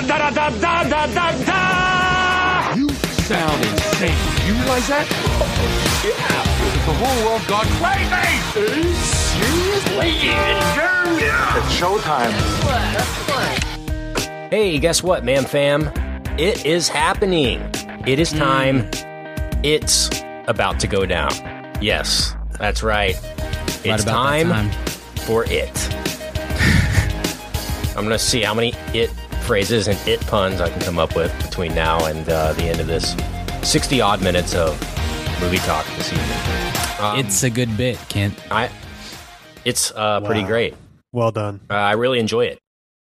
da da da da da da da. You sound insane. You realize that? Yeah. The whole world got crazy. Seriously? Yeah. It's showtime. Hey, guess what, man fam? It is happening. It is time. It's about to go down. Yes, that's right. Right It's about time, time. for it. I'm going to see how many it phrases and it puns I can come up with between now and uh, the end of this 60 odd minutes of movie talk this evening. Um, It's a good bit, Kent. I, it's uh, pretty Wow. great. Well done. Uh, I really enjoy it.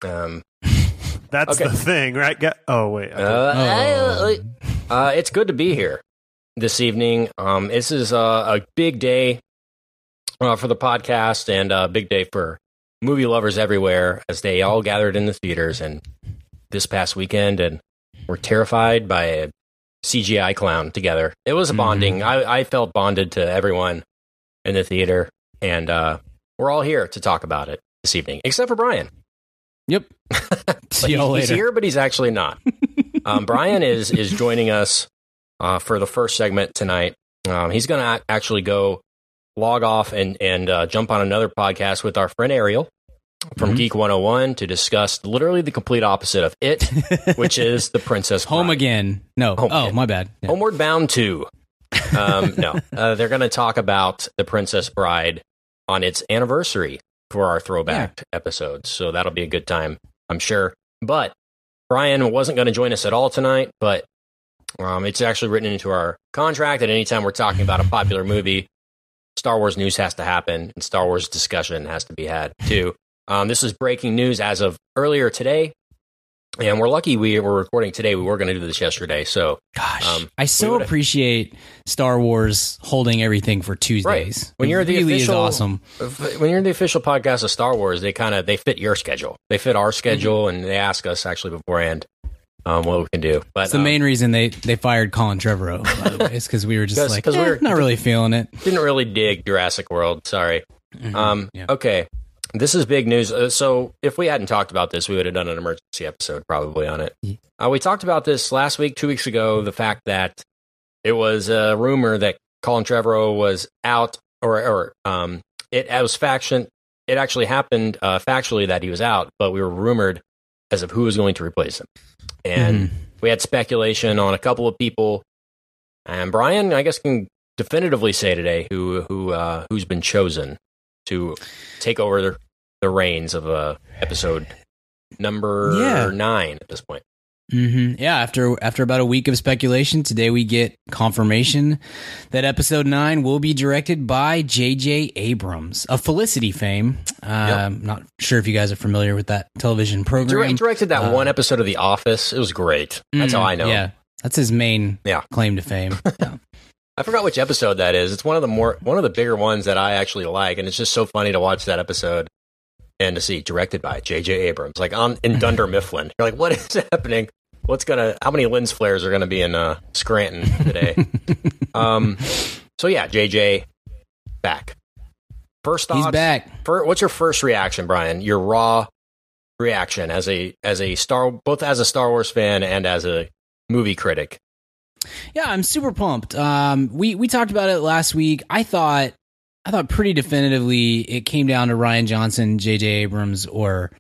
Um, That's Okay. the thing, right? Get, oh wait. I- Uh, Oh. uh, it's good to be here this evening. Um, this is uh, a big day uh, for the podcast and a big day for movie lovers everywhere as they all gathered in the theaters and this past weekend and were terrified by a CGI clown together. It was a Mhm. bonding. I, I felt bonded to everyone in the theater, and uh, we're all here to talk about it this evening, except for Brian. Yep. See y'all he's, he's here, but he's actually not. um, Brian is is joining us uh, for the first segment tonight. Um, he's going to actually go log off and and uh, jump on another podcast with our friend Ariel from Mhm. Geek 101 to discuss literally the complete opposite of it, which is the Princess Home Bride. again. No. Home oh, again. my bad. Yeah. Homeward Bound 2. Um, no, uh, they're going to talk about the Princess Bride on its anniversary for our throwback episodes. So that'll be a good time, I'm sure. But Brian wasn't going to join us at all tonight, but um, it's actually written into our contract that anytime we're talking about a popular movie, Star Wars news has to happen and Star Wars discussion has to be had too. Um, this is breaking news as of earlier today. And we're lucky we were recording today. We were going to do this yesterday. So Gosh, Um, I so appreciate Star Wars holding everything for Tuesdays. When It you're the really official- awesome. when you're the official podcast of Star Wars, they kind of they fit your schedule. They fit our schedule, and they ask us actually beforehand um, what we can do. But It's the um, main reason they, they fired Colin Trevorrow. By the way, it's because we were just 'Cause- like, 'cause we eh, were- not really feeling it. didn't really dig Jurassic World. Sorry. Mhm. Um, Yeah. Okay, this is big news. Uh, so if we hadn't talked about this, we would have done an emergency episode probably on it. Yeah. Uh, we talked about this last week, two weeks ago. The fact that it was a rumor that Colin Trevorrow was out, or or um, it, it was faction. It actually happened uh, factually that he was out, but we were rumored as of who was going to replace him, and Mhm. we had speculation on a couple of people. And Brian, I guess, can definitively say today who who uh, who's been chosen to take over the, the reins of uh, episode number Yeah. nine at this point. Hmm Yeah, after after about a week of speculation, today we get confirmation that episode nine will be directed by J.J. Abrams of Felicity fame. Um, Not sure if you guys are familiar with that television program. He directed that Uh, one episode of The Office. It was great. That's Mm, how I know. Yeah, that's his main Yeah. claim to fame. Yeah. I forgot which episode that is. It's one of the more one of the bigger ones that I actually like, and it's just so funny to watch that episode and to see directed by J.J. Abrams, like on in Dunder Mifflin. You're like, what is happening? What's gonna? How many lens flares are gonna be in uh, Scranton today? um. So yeah, J.J. back. First thoughts. He's back. what's your first reaction, Brian? Your raw reaction as a as a Star both as a Star Wars fan and as a movie critic. Yeah, I'm super pumped. Um, we we talked about it last week. I thought I thought pretty definitively it came down to Rian Johnson, J.J. Abrams, or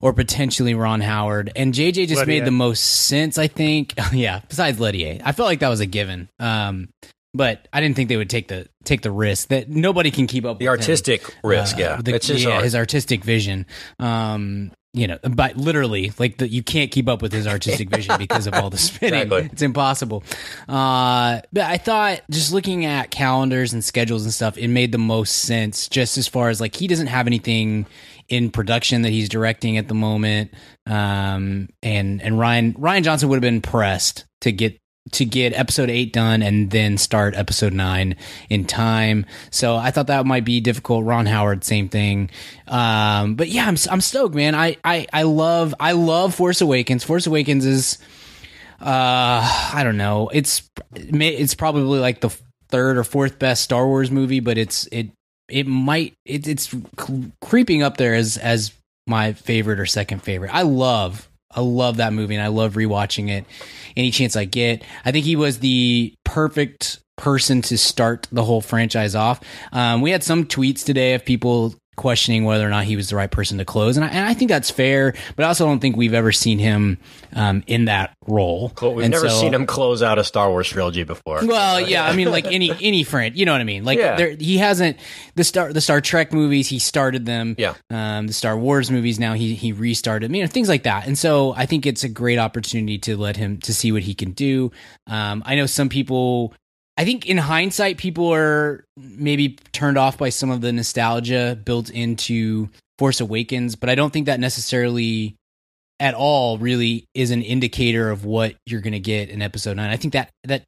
or potentially Ron Howard. And JJ just Lettier. made the most sense, I think. yeah, besides Lettier. I felt like that was a given. Um, but I didn't think they would take the take the risk that nobody can keep up The with him. artistic risk, Uh, yeah, the- yeah, art. his artistic vision. Um, you know, but literally, like the, you can't keep up with his artistic vision because of all the spinning. Exactly. It's impossible. Uh, but I thought just looking at calendars and schedules and stuff, it made the most sense. Just as far as like he doesn't have anything in production that he's directing at the moment. Um, and and Rian Rian Johnson would have been pressed to get to get episode eight done and then start episode nine in time. So I thought that might be difficult. Ron Howard, same thing. Um, but yeah, I'm I'm stoked, man. I I I love I love Force Awakens. Force Awakens is uh I don't know. It's it's probably like the third or fourth best Star Wars movie, but it's it it might it, it's creeping up there as as my favorite or second favorite. I love I love that movie and I love rewatching it any chance I get. I think he was the perfect person to start the whole franchise off. Um, we had some tweets today of people questioning whether or not he was the right person to close, and I, and I think that's fair. But I also don't think we've ever seen him um, in that role. Cool. We've And never so- seen him close out a Star Wars trilogy before. well, yeah, I mean, like any any friend, you know what I mean. Like, Yeah. there, he hasn't the Star the Star Trek movies. He started them. Yeah. Um, the Star Wars movies. Now he he restarted. You know, things like that. And so I think it's a great opportunity to let him to see what he can do. Um, I know some people. I think in hindsight, people are maybe turned off by some of the nostalgia built into Force Awakens, but I don't think that necessarily at all really is an indicator of what you're going to get in episode 9. I think that that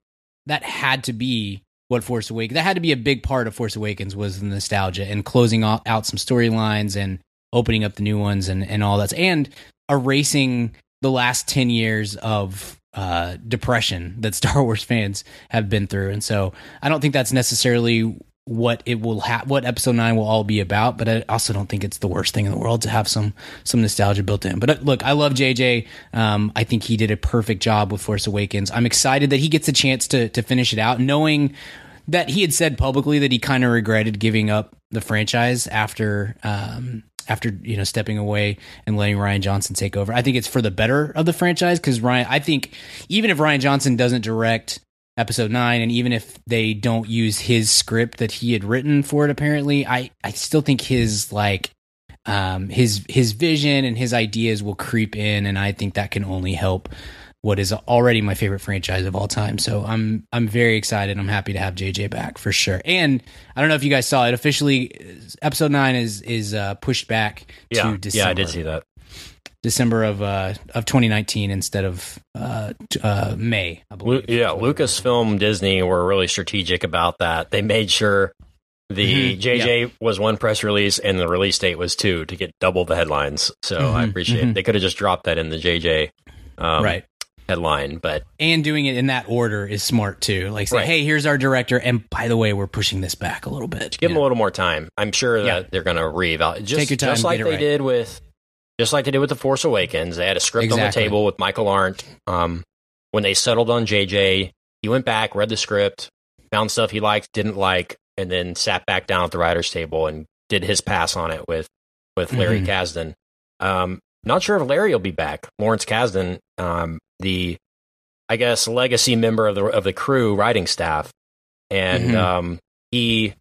that had to be what Force Awakens that had to be a big part of Force Awakens was the nostalgia and closing out, some storylines and opening up the new ones and and all that and erasing the last 10 years of uh, depression that Star Wars fans have been through. And so I don't think that's necessarily what it will have, what episode nine will all be about. But I also don't think it's the worst thing in the world to have some some nostalgia built in. But uh, look, I love JJ. Um, I think he did a perfect job with Force Awakens. I'm excited that he gets a chance to to finish it out, knowing that he had said publicly that he kind of regretted giving up the franchise after um, after you know stepping away and letting Rian Johnson take over. I think it's for the better of the franchise because Rian. I think even if Rian Johnson doesn't direct episode nine, and even if they don't use his script that he had written for it, apparently, I I still think his like um, his his vision and his ideas will creep in, and I think that can only help what is already my favorite franchise of all time. So I'm I'm very excited. I'm happy to have JJ back for sure. And I don't know if you guys saw it officially. Episode nine is is uh, pushed back Yeah, to December. yeah, I did see that. December of uh, of 2019 instead of uh, uh, May. I believe. yeah, Lucasfilm Disney were really strategic about that. They made sure the Mhm, JJ was one press release and the release date was two to get double the headlines. So I Mhm, appreciate mhm. it. They could have just dropped that in the JJ um, right. Headline, but And doing it in that order is smart too. Like say, Right. hey, here's our director, and by the way, we're pushing this back a little bit. give them a little more time. I'm sure that Yeah. they're going to reevaluate. Just, Take your time, just like they right. did with, just like they did with the Force Awakens. They had a script on the table with Michael Arndt. Um, when they settled on JJ, he went back, read the script, found stuff he liked, didn't like, and then sat back down at the writers' table and did his pass on it with with Larry Mhm. Kasdan. Um, not sure if Larry will be back. Lawrence Kasdan, um, the I guess legacy member of the of the crew writing staff, and Mhm. um, he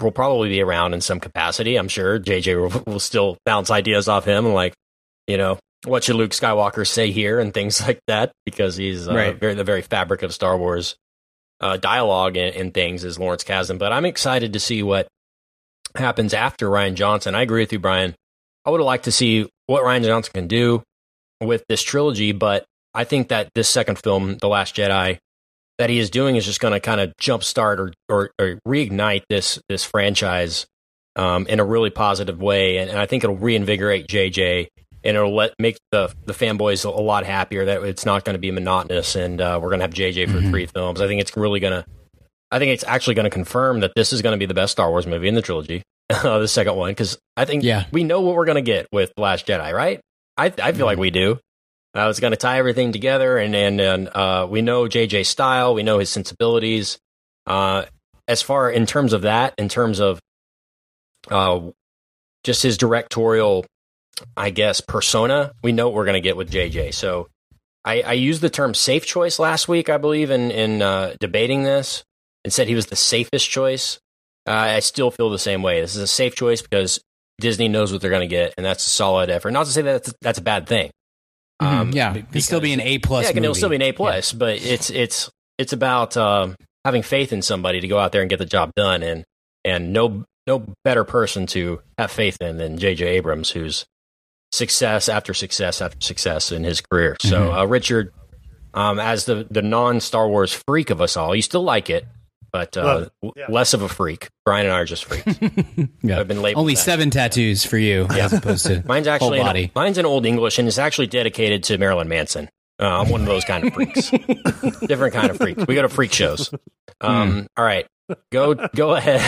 will probably be around in some capacity. I'm sure JJ will, will still bounce ideas off him, like you know what should Luke Skywalker say here and things like that, because he's uh, Right. very the very fabric of Star Wars uh, dialogue and, and things is Lawrence Kasdan. But I'm excited to see what happens after Rian Johnson. I agree with you, Brian. I would have liked to see what Rian Johnson can do with this trilogy, but I think that this second film, The Last Jedi, that he is doing is just going to kind of jumpstart or, or, or reignite this this franchise um, in a really positive way, and, and I think it'll reinvigorate JJ and it'll let make the the fanboys a lot happier that it's not going to be monotonous, and uh, we're going to have JJ for Mhm. three films. I think it's really going to. I think it's actually going to confirm that this is going to be the best Star Wars movie in the trilogy, uh, the second one, because I think Yeah. we know what we're going to get with Last Jedi, right? I I feel like we do. Uh, it's going to tie everything together, and and, and uh, we know JJ's style, we know his sensibilities. Uh, as far in terms of that, in terms of uh, just his directorial, I guess persona, we know what we're going to get with JJ. So I, I used the term safe choice last week, I believe, in in uh, debating this, and said he was the safest choice. Uh, I still feel the same way. This is a safe choice because Disney knows what they're going to get, and that's a solid effort. Not to say that that's, that's a bad thing. Mhm. yeah, be- it can still be an A plus. yeah, it can movie. still be an A plus, but it's it's it's about um, having faith in somebody to go out there and get the job done, and and no no better person to have faith in than J.J. Abrams, who's success after success after success in his career. So, Mhm. uh, Richard, um, as the the non Star Wars freak of us all, you still like it, but uh, Love it. w- Yeah. less of a freak. Brian and I are just freaks. yeah. I've been labeled Only that. seven tattoos for you, as opposed to Mine's actually whole in, body. mine's in Old English, and it's actually dedicated to Marilyn Manson. Uh, I'm one of those kind of freaks. Different kind of freaks. We go to freak shows. Um, Hmm. All right, go go ahead.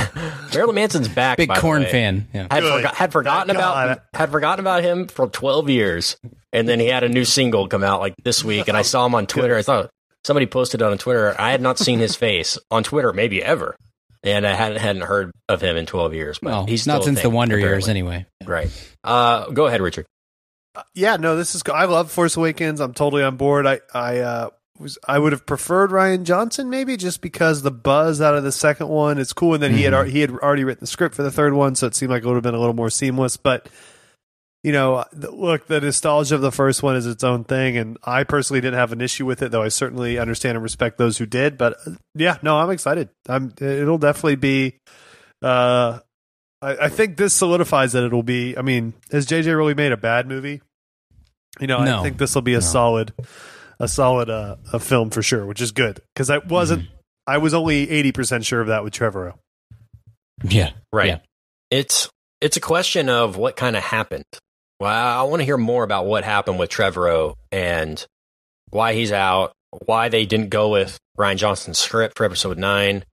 Marilyn Manson's back. Big by the corn way. fan. Yeah. Had, Good. forgot, had forgotten about had forgotten about him for 12 years. and then he had a new single come out like this week, and I saw him on Twitter. I thought somebody posted on Twitter. I had not seen his face on Twitter, maybe ever, and I hadn't hadn't heard of him in twelve years. But Well, he's not still a since the thing, Wonder Years, apparently. anyway. Right. Uh, go ahead, Richard. Yeah, no, this is. I love Force Awakens. I'm totally on board. I I uh, was I would have preferred Rian Johnson maybe just because the buzz out of the second one is cool, and then he had he had already written the script for the third one, so it seemed like it would have been a little more seamless. But you know, look, the nostalgia of the first one is its own thing, and I personally didn't have an issue with it, though I certainly understand and respect those who did. But uh, yeah, no, I'm excited. I'm. It'll definitely be. Uh, I, I think this solidifies that it'll be. I mean, has JJ really made a bad movie? You know, No. I think this will be a No. solid, a solid uh, a film for sure, which is good because I wasn't. Mm-hmm. I was only eighty percent sure of that with Trevorrow. Yeah. Right. Yeah. It's it's a question of what kind of happened. Well, I want to hear more about what happened with Trevorrow and why he's out, why they didn't go with Rian Johnson's script for episode nine.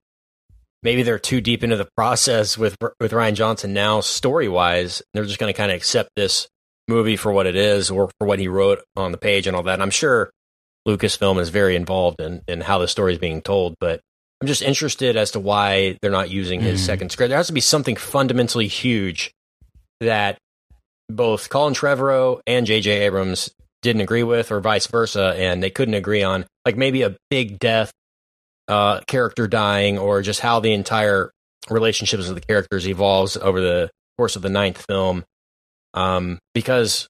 Maybe they're too deep into the process with with Rian Johnson now, story wise. They're just going to kind of accept this movie for what it is, or for what he wrote on the page and all that. And I'm sure Lucasfilm is very involved in in how the story is being told, but I'm just interested as to why they're not using his Mhm. second script. There has to be something fundamentally huge that both Colin Trevorrow and J.J. Abrams didn't agree with, or vice versa, and they couldn't agree on, like maybe a big death, uh, character dying, or just how the entire relationships of the characters evolves over the course of the ninth film. Um, because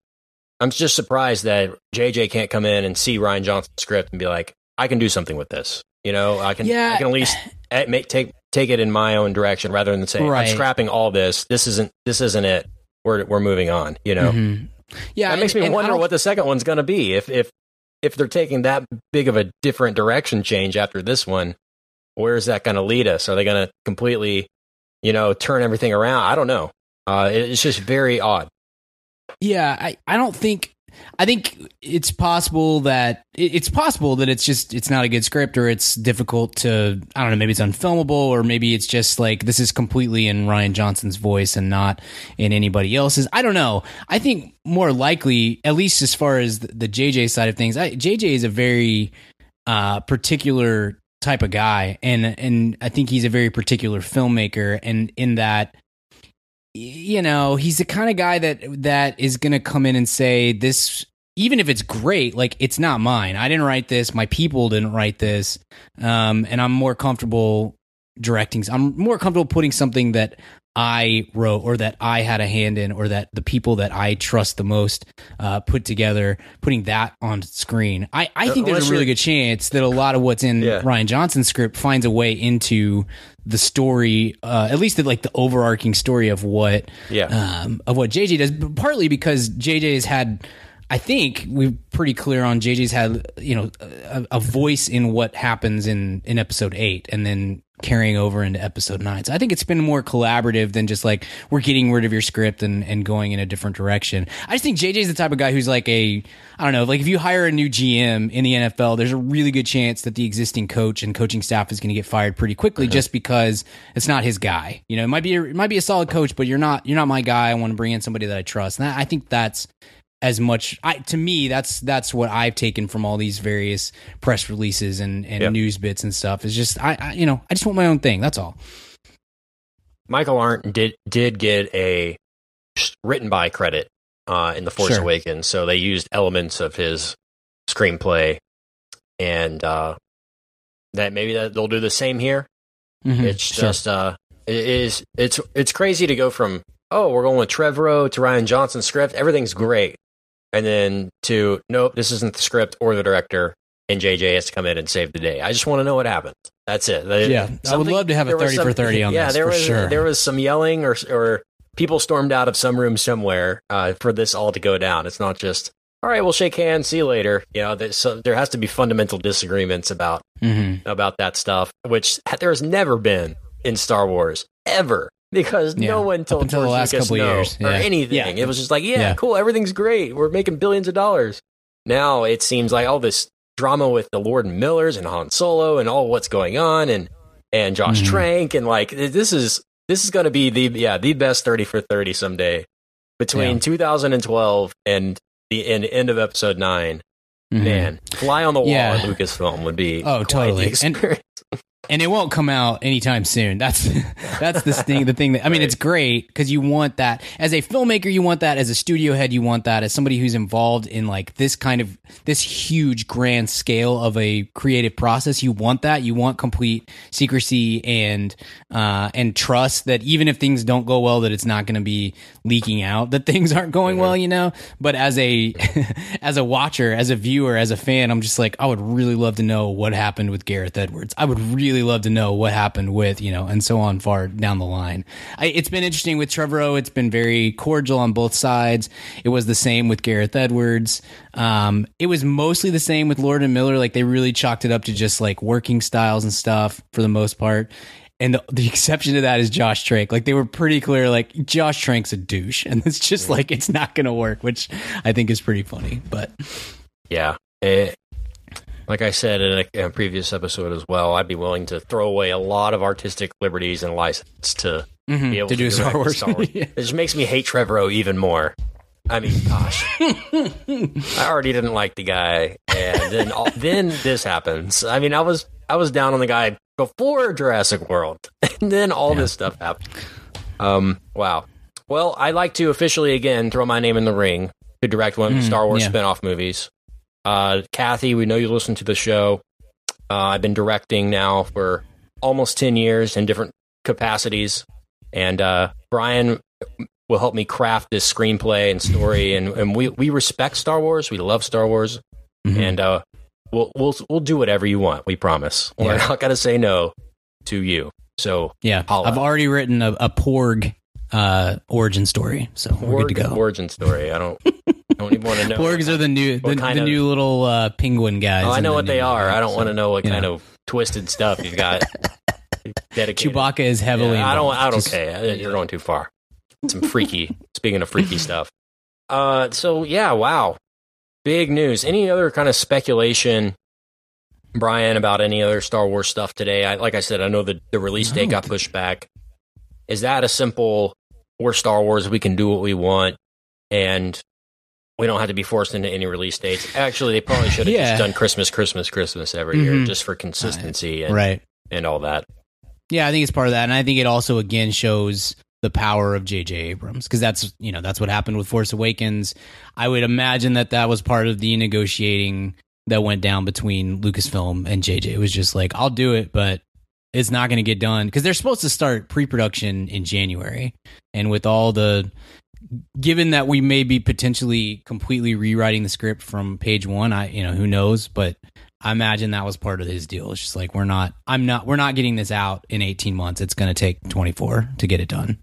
I'm just surprised that JJ can't come in and see Rian Johnson's script and be like, I can do something with this. You know, I can, Yeah. I can at least make, take take it in my own direction rather than say Right. I'm scrapping all this. This isn't this isn't it. We're we're moving on. You know, Mhm. Yeah. that makes and- me and wonder what the second one's going to be. If if if they're taking that big of a different direction change after this one, where's that going to lead us? Are they going to completely, you know, turn everything around? I don't know. Uh, it- it's just very odd. Yeah, I, I don't think I think it's possible that it's possible that it's just it's not a good script or it's difficult to I don't know maybe it's unfilmable or maybe it's just like this is completely in Rian Johnson's voice and not in anybody else's. I don't know. I think more likely, at least as far as the, JJ side of things, I, JJ is a very uh, particular type of guy, and and I think he's a very particular filmmaker, and in that you know he's the kind of guy that that is going to come in and say this even if it's great like it's not mine. I didn't write this. My people didn't write this. Um, and i'm more comfortable directing i'm more comfortable putting something that i wrote or that i had a hand in or that the people that i trust the most uh, put together putting that on screen i, I think there's a really good chance that a lot of what's in Yeah. rian johnson's script finds a way into the story uh, at least the, like the overarching story of what Yeah. um, of what JJ does, but partly because JJ has had, I think we're pretty clear on JJ's had, you know, a, a voice in what happens in, in episode eight and then carrying over into episode nine. So I think it's been more collaborative than just like, we're getting rid of your script and, and going in a different direction. I just think JJ's the type of guy who's like a, I don't know, like if you hire a new GM in the NFL, there's a really good chance that the existing coach and coaching staff is going to get fired pretty quickly just because it's not his guy. You know, it might be a, it might be a solid coach, but you're not you're not my guy. I want to bring in somebody that I trust. And I think that's as much I to me that's that's what I've taken from all these various press releases and and Yep. news bits and stuff. Is just I, I you know I just want my own thing. That's all. Michael Arndt did did get a written by credit uh, in the Force Sure. Awakens, so they used elements of his screenplay, and uh, that maybe that they'll do the same here. Mhm. It's Sure. just uh, it is it's it's crazy to go from oh we're going with Trevorrow to Rian Johnson's script, everything's great, and then to nope this isn't the script or the director, and JJ has to come in and save the day. I just want to know what happened. That's it. Yeah, I would love to have a was 30 for 30 on yeah, this, there was sure. there was some yelling or or people stormed out of some room somewhere uh, for this all to go down. It's not just all right. We'll shake hands. See you later. You know, so there has to be fundamental disagreements about Mhm. about that stuff, which there has never been in Star Wars ever. Because Yeah, no one up told until the last Lucas couple no years, or yeah. anything. Yeah. It was just like, yeah, Yeah. cool, everything's great. We're making billions of dollars. Now it seems like all this drama with the Lord and Millers and Han Solo and all what's going on and and Josh Mhm. Trank and like this is this is going to be the yeah the best thirty for thirty someday between Yeah. 2012 and the end, end of episode 9 Mhm. man, fly on the wall Yeah. at Lucasfilm would be Oh, quite totally. the And- experience. and it won't come out anytime soon. That's that's the thing. The thing that I mean, Right. it's great because you want that as a filmmaker. You want that as a studio head. You want that as somebody who's involved in like this kind of this huge grand scale of a creative process. You want that. You want complete secrecy and uh, and trust that even if things don't go well, that it's not going to be leaking out that things aren't going well. You know. But as a as a watcher, as a viewer, as a fan, I'm just like I would really love to know what happened with Gareth Edwards. I would really love to know what happened with you know, and so on far down the line. I, it's been interesting with Trevorrow. It's been very cordial on both sides. It was the same with Gareth Edwards. Um, it was mostly the same with Lord and Miller. Like they really chalked it up to just like working styles and stuff for the most part. And the, the exception to that is Josh Trank. Like they were pretty clear, like Josh Trank's a douche, and it's just like it's not going to work, which I think is pretty funny. But Yeah. It, like I said in a, in a previous episode as well, I'd be willing to throw away a lot of artistic liberties and license to be able to to, do Star Wars Star Wars. yeah. It just makes me hate Trevorrow even more. I mean, gosh, I already didn't like the guy, and then all, then this happens. I mean, I was I was down on the guy before Jurassic World, and then all this stuff happened. Um, wow. Well, I'd like to officially again throw my name in the ring to direct one of the Mm, Star Wars yeah. spin-off movies. Uh, Kathy, we know you listen to the show. Uh, I've been directing now for almost 10 years in different capacities. And uh, Brian will help me craft this screenplay and story. And, and we, we respect Star Wars. We love Star Wars. Mhm. And uh, we'll, we'll, we'll do whatever you want. We promise. We're not going to say no to you. So, yeah, Holla. I've already written a, a Porg uh, origin story, so we're good to go. origin story. I don't, don't even want to know. Porgs are the new the, the of- new little uh, penguin guys. Oh, I know the what they are. movie, I don't so, want to know what kind know. of twisted stuff you've got. dedicated. Chewbacca is heavily. Yeah, I don't. I don't Just- care. You're going too far. Some freaky. speaking of freaky stuff. Uh. So yeah. Wow. Big news. Any other kind of speculation, Brian, about any other Star Wars stuff today? I, like I said, I know the the release date got pushed back. Is that a simple? We're Star Wars. We can do what we want, and we don't have to be forced into any release dates. Actually, they probably should have Yeah. just done Christmas, Christmas, Christmas every year, Mhm. just for consistency and, right. and all that. Yeah, I think it's part of that, and I think it also again shows the power of J.J. Abrams because that's you know that's what happened with Force Awakens. I would imagine that that was part of the negotiating that went down between Lucasfilm and J.J. It was just like I'll do it, but it's not going to get done because they're supposed to start pre-production in January, and with all the given that we may be potentially completely rewriting the script from page one, I you know who knows, but I imagine that was part of his deal. It's just like we're not, I'm not, we're not getting this out in 18 months. It's going to take 24 to get it done.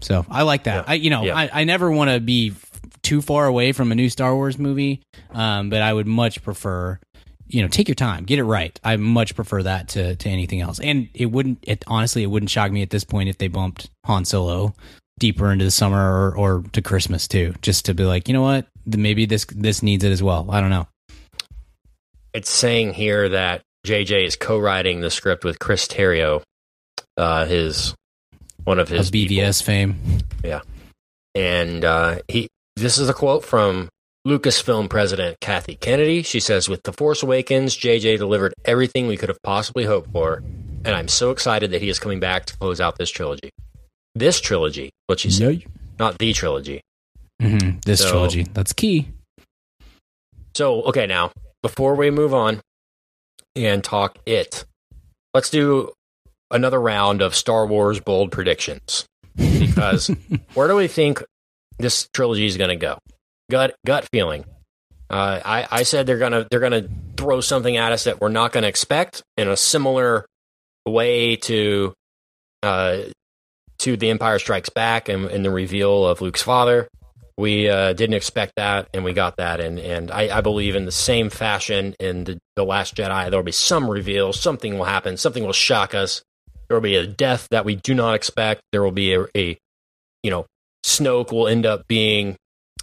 So I like that. Yeah. I you know Yeah. I, I never want to be too far away from a new Star Wars movie, um, but I would much prefer. You know, take your time, get it right. I much prefer that to to anything else. And it wouldn't, it honestly, it wouldn't shock me at this point if they bumped Han Solo deeper into the summer or, or to Christmas too, just to be like, you know what, maybe this this needs it as well. I don't know. it's saying here that JJ is co-writing the script with Chris Terrio, uh, his one of his people. BVS fame. Yeah, and uh, he. This is a quote from Lucasfilm president Kathy Kennedy. She says, "With the Force Awakens, JJ delivered everything we could have possibly hoped for, and I'm so excited that he is coming back to close out this trilogy. This trilogy, what she said, not the trilogy. hmm This So- trilogy. That's key. So, okay, now before we move on and talk it, let's do another round of Star Wars bold predictions. Because where do we think this trilogy is going to go? Gut gut feeling. Uh, I I said they're gonna they're gonna throw something at us that we're not going to expect in a similar way to uh, to The Empire Strikes Back and, and the reveal of Luke's father. We uh, didn't expect that, and we got that. And, and I, I believe in the same fashion in the, the Last Jedi, there will be some reveal, something will happen, something will shock us. There will be a death that we do not expect. There will be a, a you know, Snoke will end up being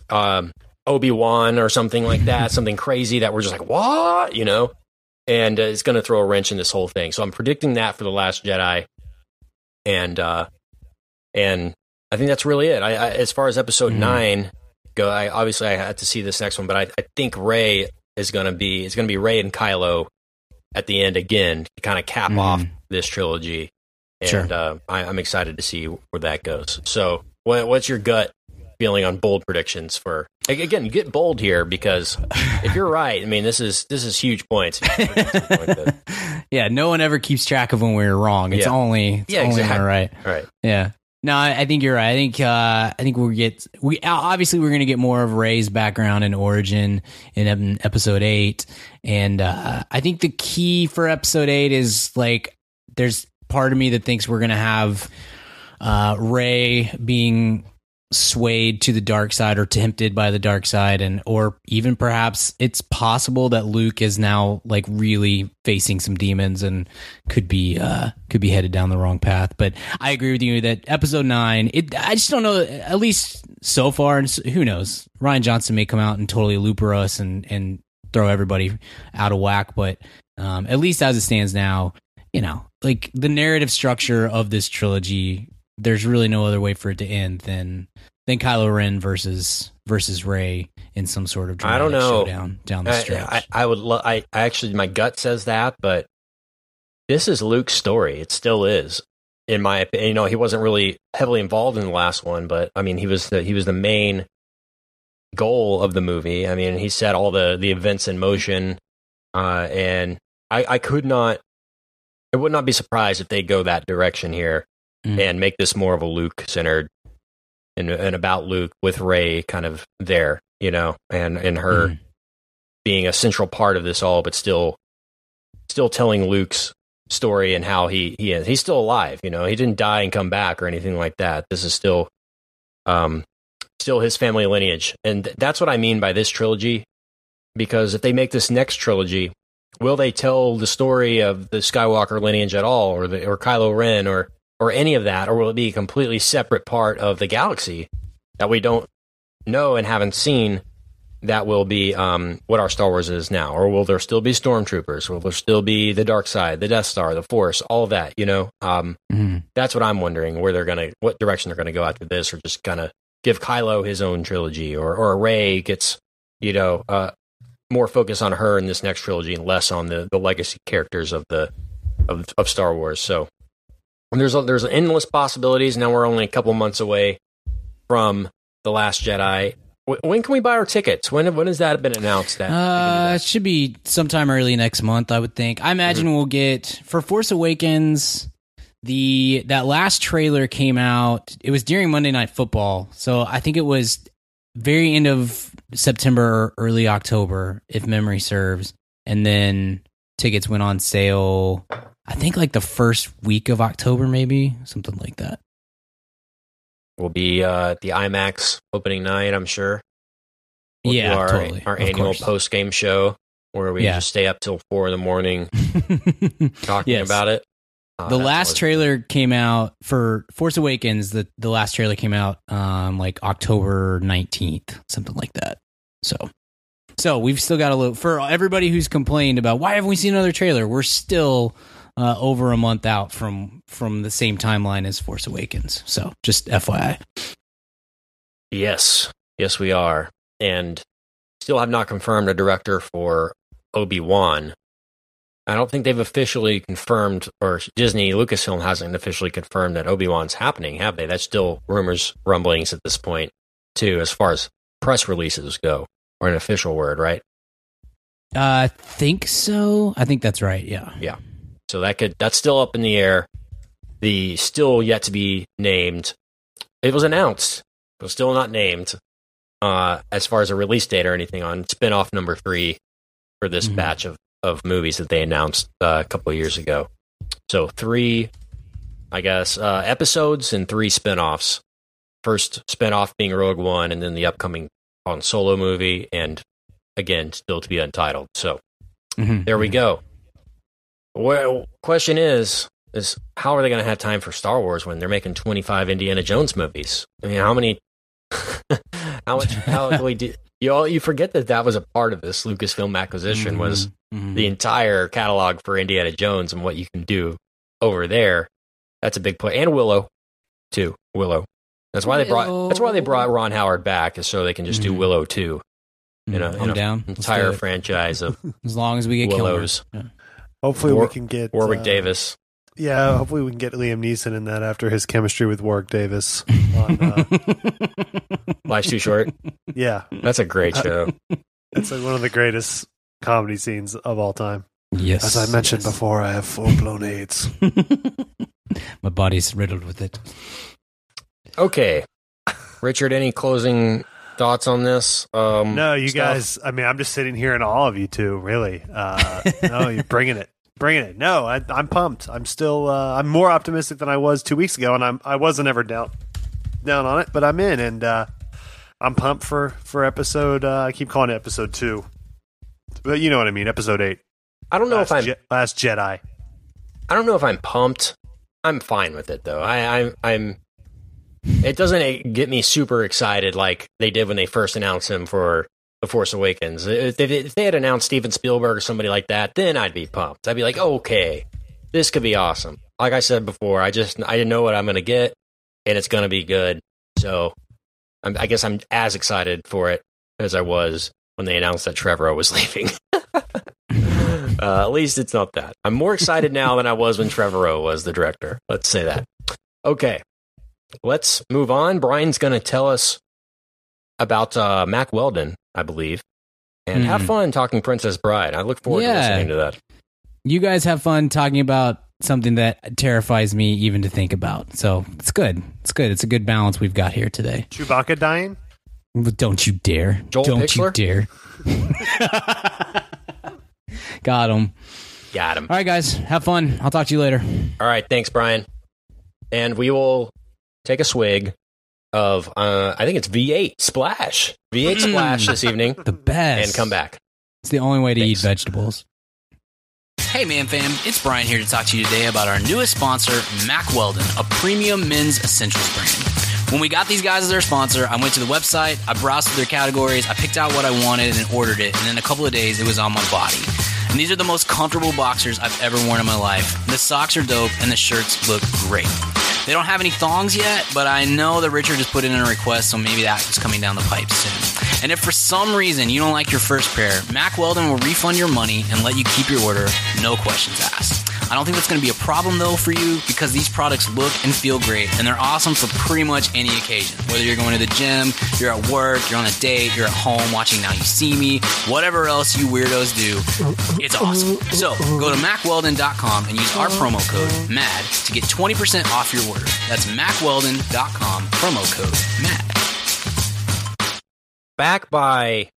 um, Obi Wan or something like that, something crazy that we're just like, what, you know? And uh, it's going to throw a wrench in this whole thing. So I'm predicting that for the Last Jedi, and uh, and I think that's really it. I, I as far as Episode Mhm. nine, go. I obviously I had to see this next one, but I, I think Rey is going to be it's going to be Rey and Kylo at the end again to kind of cap Mhm. off this trilogy. And Sure. uh, I, I'm excited to see where that goes. So, what, what's your gut feeling on bold predictions for? Again, get bold here because if you're right, I mean this is this is huge points. yeah, no one ever keeps track of when we're wrong. It's Yeah. only it's Yeah, only when exactly. we're right. right. Yeah. No, I, think you're right. I think uh, I think we'll get we obviously we're going to get more of Rey's background and origin in episode eight, and uh, I think the key for episode eight is like there's part of me that thinks we're going to have uh, Rey being swayed to the dark side or tempted by the dark side and or even perhaps it's possible that Luke is now like really facing some demons and could be uh could be headed down the wrong path. But I agree with you that episode 9 it I just don't know at least so far and who knows? Rian Johnson may come out and totally looper us and and throw everybody out of whack but um at least as it stands now you know like the narrative structure of this trilogy there's really no other way for it to end than than Kylo Ren versus versus Rey in some sort of I don't know. showdown down the I, stretch. I, I would. Lo- I, I actually, my gut says that, but this is Luke's story. It still is, in my opinion. You know, he wasn't really heavily involved in the last one, but I mean, he was the he was the main goal of the movie. I mean, he set all the the events in motion, uh, and I, I could not. I would not be surprised if they go that direction here Mm. and make this more of a Luke centered and and about Luke with Rey kind of there, you know, and and her Mhm. being a central part of this all, but still still telling Luke's story and how he he is. He's still alive, you know. He didn't die and come back or anything like that. This is still um still his family lineage. And th- that's what I mean by this trilogy because if they make this next trilogy, will they tell the story of the Skywalker lineage at all or the or Kylo Ren or or any of that or will it be a completely separate part of the galaxy that we don't know and haven't seen that will be um, what our Star Wars is now, or will there still be stormtroopers? Will there still be the dark side, the Death Star, the Force, all of that? You know, um, Mhm. that's what I'm wondering where they're gonna, what direction they're gonna go after this, or just kind of give Kylo his own trilogy, or or Rey gets, you know, uh, more focus on her in this next trilogy and less on the the legacy characters of the of of Star Wars. So there's a, there's endless possibilities. Now we're only a couple months away from the Last Jedi. Wh- When can we buy our tickets? When when has that been announced? That Uh, it should be sometime early next month, I would think. I imagine Mm-hmm. we'll get for Force Awakens. The that last trailer came out. It was during Monday Night Football, so I think it was very end of September, or early October, if memory serves. And then tickets went on sale. I think like the first week of October, maybe something like that. will be uh, at the IMAX opening night. I'm sure. We'll Yeah, our, totally. Our annual post game show where we Yeah. just stay up till four in the morning talking Yes. about it. Uh, the last trailer came out for Force Awakens. The the last trailer came out um like October nineteenth, something like that. So, so we've still got a little for everybody who's complained about why haven't we seen another trailer. We're still uh, over a month out from from the same timeline as Force Awakens. So, just FYI. Yes, yes, we are, and still have not confirmed a director for Obi Wan. I don't think they've officially confirmed, or Disney Lucasfilm hasn't officially confirmed that Obi Wan's happening, have they? That's still rumors, rumblings at this point, too, as far as press releases go, or an official word, right? Uh, I think so. I think that's right. Yeah. Yeah. So that could that's still up in the air. The still yet to be named. It was announced, but still not named. Uh, as far as a release date or anything on spinoff number three for this Mhm. batch of of movies that they announced uh, a couple of years ago. So three, I guess, uh, episodes and three spinoffs. First spinoff being Rogue One, and then the upcoming on Solo movie, and again still to be untitled. So Mhm. there we go. Well, question is, is how are they going to have time for Star Wars when they're making 25 Indiana Jones movies? I mean, how many, how much, how do we do? You all, you forget that that was a part of this Lucasfilm acquisition was Mhm. the entire catalog for Indiana Jones and what you can do over there. That's a big play. And Willow, too. Willow That's why they brought. That's why they brought Ron Howard back, is so they can just do Mhm. Willow too. You know, I'm down. Entire do franchise of as long as we get Willows. Kilmer. Hopefully War- we can get Warwick uh, Davis. Yeah, hopefully we can get Liam Neeson in that after his chemistry with Warwick Davis. On, uh, Life's too short. yeah, That's a great show. it's like one of the greatest comedy scenes of all time. yes. As I mentioned yes. before, I have full blown AIDS. My body's riddled with it. Okay, Richard. Any closing thoughts on this? Um, No, you stuff? guys. I mean, I'm just sitting here in all of you two. Really, uh, no, you're bringing it, bringing it. No, I, I'm pumped. I'm still. Uh, I'm more optimistic than I was two weeks ago, and I'm. I wasn't ever down, down on it, but I'm in, and uh, I'm pumped for for episode. Uh, I keep calling it episode two, but you know what I mean. Episode eight. I don't know Last, if I'm. Je- Last Jedi. I don't know if I'm pumped. I'm fine with it though. I, I I'm. It doesn't get me super excited like they did when they first announced him for The Force Awakens. If they, if they had announced Steven Spielberg or somebody like that, then I'd be pumped. I'd be like, okay, this could be awesome. Like I said before, I just I didn't know what I'm gonna get, and it's gonna be good. So, I'm, I guess I'm as excited for it as I was when they announced that Trevorrow was leaving. Uh, at least it's not that. I'm more excited now than I was when Trevorrow was the director. Let's say that. Okay, let's move on. Brian's going to tell us about uh, Mack Weldon, I believe, and have Mhm. fun talking Princess Bride. I look forward to listening to that. You guys have fun talking about something that terrifies me even to think about. So it's good. It's good. It's a good balance we've got here today. Chewbacca dying. Don't you dare. Joel Don't Pixler? you dare. got him. Got him. All right, guys. Have fun. I'll talk to you later. All right, thanks, Brian. And we will take a swig of, uh, I think it's V8 Splash. V8 Splash this evening The best. and come back. It's the only way to Thanks. eat vegetables. Hey man fam, it's Brian here to talk to you today about our newest sponsor, Mack Weldon, a premium men's essentials brand. When we got these guys as our sponsor, I went to the website, I browsed through their categories, I picked out what I wanted and ordered it, and in a couple of days it was on my body. And these are the most comfortable boxers I've ever worn in my life. The socks are dope and the shirts look great. They don't have any thongs yet, but I know that Richard just put in a request, so maybe that is coming down the pipe soon. And if for some reason you don't like your first pair, Mack Weldon will refund your money and let you keep your order, no questions asked. I don't think that's going to be a problem though for you because these products look and feel great and they're awesome for pretty much any occasion. Whether you're going to the gym, you're at work, you're on a date, you're at home watching Now You See Me, whatever else you weirdos do, it's awesome. So go to mackweldon.com and use our promo code MAD to get 20% off your order. That's mackweldon.com, promo code MAD. back by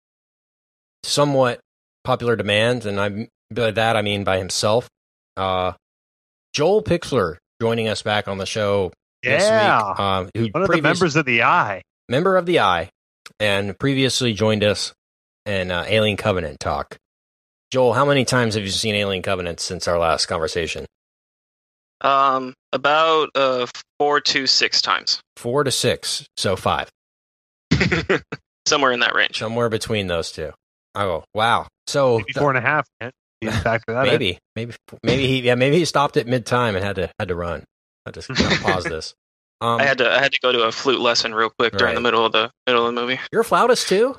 somewhat popular demand, and I by that I mean by himself. Uh, Joel Pixler joining us back on the show this Yeah. week. Um, who One of the members of the Eye. member of the Eye, and previously joined us in uh, Alien Covenant talk. Joel, how many times have you seen Alien Covenant since our last conversation? Um, about uh four to six times, Four to six, so five, somewhere in that range. somewhere between those two. Oh wow! So Maybe four and a half. Man. You factor that in. maybe, maybe, maybe he, yeah, maybe he stopped at mid time and had to had to run. I just gotta pause this. Um, I had to I had to go to a flute lesson real quick during the middle of the middle of the movie. you're a flautist too.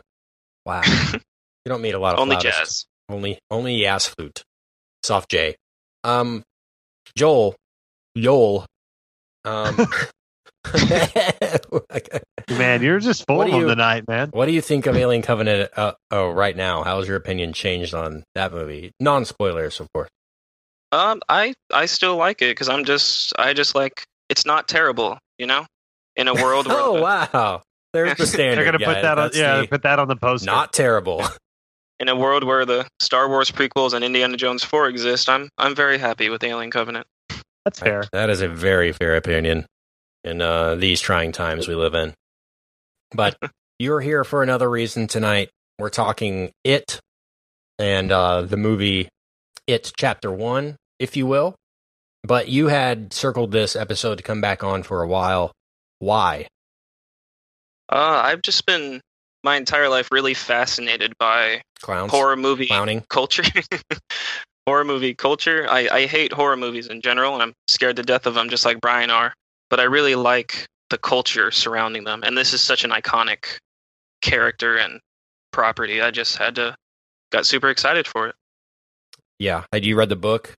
Wow, you don't meet a lot of Only flautists. jazz. Only only Yas flute, soft J. Um, Joel, Joel. Um, Man, you're just full What of do them you- man. what do you think of Alien Covenant? Uh, oh, right now, how's your opinion changed on that movie? Non spoilers, of course. Um, I I still like it because I'm just I just like it's not terrible, you know. In a world where oh the- wow, there's the standard. They're gonna put guy. that on. Yeah, the put that on the poster. not terrible. in a world where the Star Wars prequels and Indiana Jones 4 exist, I'm I'm very happy with Alien Covenant. That's fair. That is a very fair opinion in uh, these trying times we live in. But you're here for another reason tonight. We're talking It and uh, the movie It Chapter 1, if you will. But you had circled this episode to come back on for a while. Why? Uh, I've just been my entire life really fascinated by Clowns? horror movie Clowning? culture. horror movie culture. I, I hate horror movies in general, and I'm scared to death of them, just like Brian are. But I really like the culture surrounding them. And this is such an iconic character and property. I just had to got super excited for it. Yeah. Had you read the book?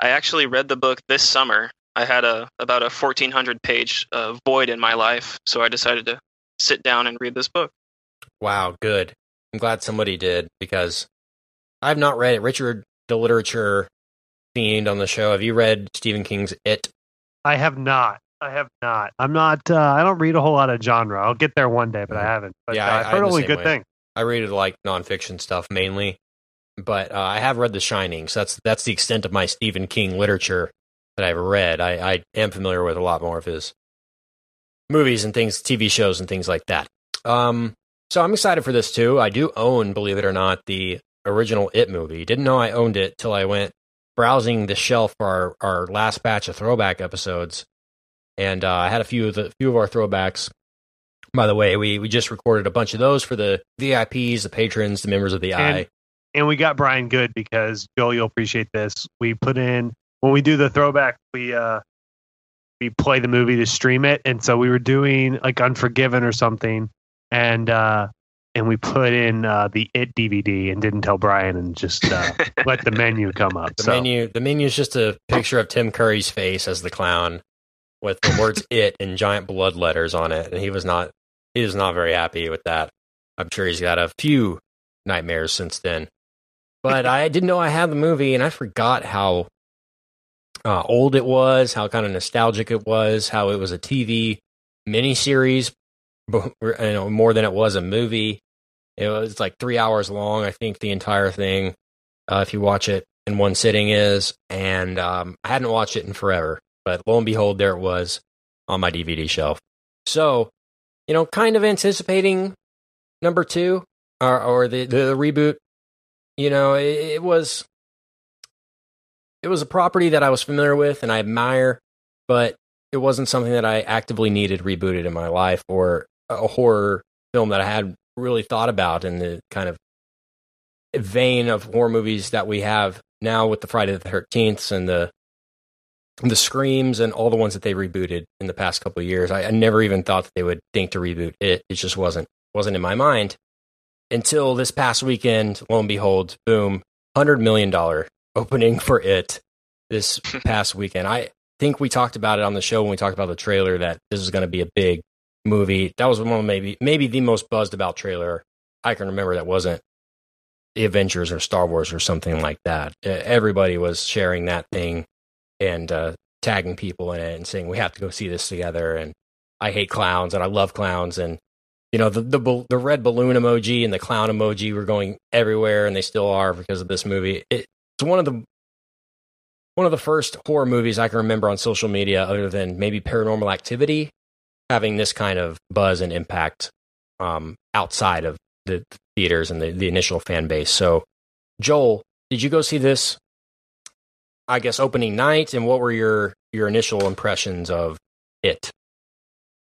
I actually read the book this summer. I had a about a 1400 page uh, void in my life, so I decided to sit down and read this book. Wow, good. I'm glad somebody did because I've not read it. Richard, the literature fiend on the show. Have you read Stephen King's It? I have not. I have not. I'm not. Uh, I don't read a whole lot of genre. I'll get there one day, but I haven't. But Yeah, uh, I- I've heard only good way. things. I read like nonfiction stuff mainly, but uh, I have read The Shining. So that's that's the extent of my Stephen King literature that I've read. I, I am familiar with a lot more of his movies and things, TV shows and things like that. Um, so I'm excited for this too. I do own, believe it or not, the original It movie. Didn't know I owned it till I went browsing the shelf for our, our last batch of throwback episodes, and uh, I had a few of the few of our throwbacks. By the way, we we just recorded a bunch of those for the VIPs, the patrons, the members of the And- Eye. And we got Brian Good because Joe, you'll appreciate this. We put in when we do the throwback, we uh we play the movie to stream it, and so we were doing like Unforgiven or something, and uh and we put in uh the It DVD and didn't tell Brian and just uh, let the menu come up. The so menu the menu is just a picture of Tim Curry's face as the clown with the words "it" in giant blood letters on it, and he was not he was not very happy with that. I'm sure he's got a few nightmares since then. But I didn't know I had the movie, and I forgot how uh, old it was, how kind of nostalgic it was, how it was a TV miniseries, bu- you know, more than it was a movie. It was like three hours long, I think, the entire thing. Uh, if you watch it in one sitting, is and um, I hadn't watched it in forever, but lo and behold, there it was on my DVD shelf. So, you know, kind of anticipating number two or, or the, the reboot. You know, it, it was it was a property that I was familiar with and I admire, but it wasn't something that I actively needed rebooted in my life or a horror film that I had really thought about in the kind of vein of horror movies that we have now with the Friday the Thirteenths and the the Screams and all the ones that they rebooted in the past couple of years. I, I never even thought that they would think to reboot it. It just wasn't wasn't in my mind until this past weekend. Lo and behold, boom, hundred million dollar opening for it this past weekend. I think we talked about it on the show when we talked about the trailer that this is going to be a big movie. That was one of maybe maybe the most buzzed about trailer I can remember. That wasn't the Avengers or Star Wars or something like that. Everybody was sharing that thing and uh, tagging people in it and saying we have to go see this together. And I hate clowns and I love clowns and you know the the the red balloon emoji and the clown emoji were going everywhere and they still are because of this movie. It, it's one of the one of the first horror movies I can remember on social media, other than maybe Paranormal Activity, having this kind of buzz and impact um, outside of the theaters and the, the initial fan base. So, Joel, did you go see this? I guess opening night, and what were your your initial impressions of it?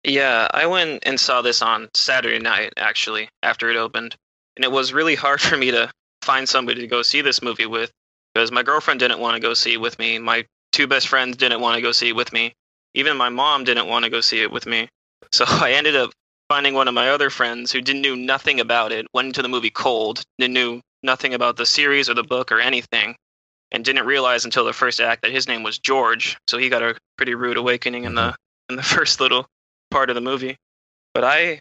Yeah, I went and saw this on Saturday night, actually, after it opened. And it was really hard for me to find somebody to go see this movie with because my girlfriend didn't want to go see it with me. My two best friends didn't want to go see it with me. Even my mom didn't want to go see it with me. So I ended up finding one of my other friends who didn't knew nothing about it, went into the movie cold, didn't knew nothing about the series or the book or anything, and didn't realize until the first act that his name was George. So he got a pretty rude awakening in the mm-hmm. in the first little part of the movie. But I,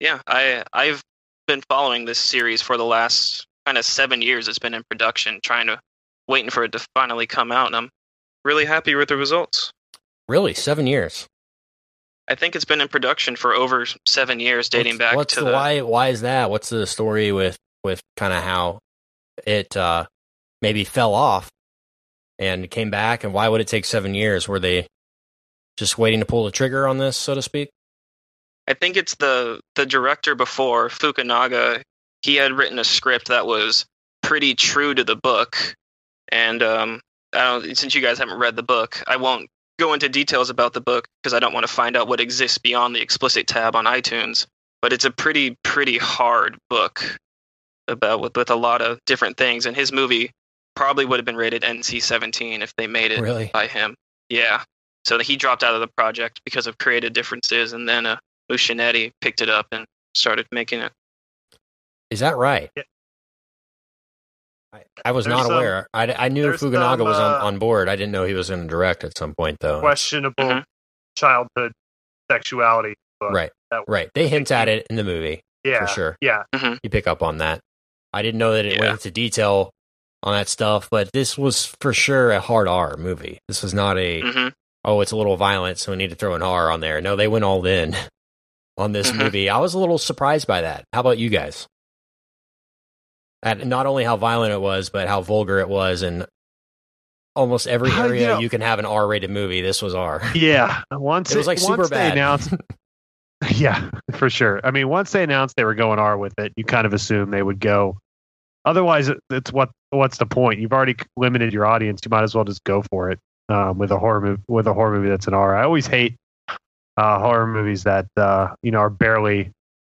yeah, I I've been following this series for the last kind of seven years. It's been in production, trying to waiting for it to finally come out, and I'm really happy with the results. Really, seven years. I think it's been in production for over seven years, dating what's, back what's to the, the. why? Why is that? What's the story with with kind of how it uh, maybe fell off and came back, and why would it take seven years? Were they just waiting to pull the trigger on this, so to speak? I think it's the the director before Fukunaga. He had written a script that was pretty true to the book, and um, I don't, since you guys haven't read the book, I won't go into details about the book because I don't want to find out what exists beyond the explicit tab on iTunes. But it's a pretty pretty hard book about with, with a lot of different things, and his movie probably would have been rated NC-17 if they made it Really? by him. Yeah. So he dropped out of the project because of creative differences, and then uh, Muschietti picked it up and started making it. Is that right? Yeah. I, I was There's not some- aware. I, I knew there's Fukunaga some, was on, uh, on board. I didn't know he was going to direct at some point, though. questionable Mhm. childhood sexuality. But Right, That, right. They hint at it in the movie Yeah. for sure. Yeah. You pick up on that. I didn't know that it Yeah. went into detail on that stuff, but this was for sure a hard R movie. This was not a hmm oh, it's a little violent, so we need to throw an R on there. No, they went all in on this Mhm. movie. I was a little surprised by that. How about you guys? At not only how violent it was, but how vulgar it was, and almost every Uh, you area know- you can have an R-rated movie. This was R. Yeah. Once It was like they announced. yeah, for sure. I mean, once they announced they were going R with it, you kind of assume they would go. Otherwise, it's what what's the point? You've already limited your audience. You might as well just go for it um, with a horror movie. With a horror movie that's an R. I always hate uh, horror movies that uh, you know are barely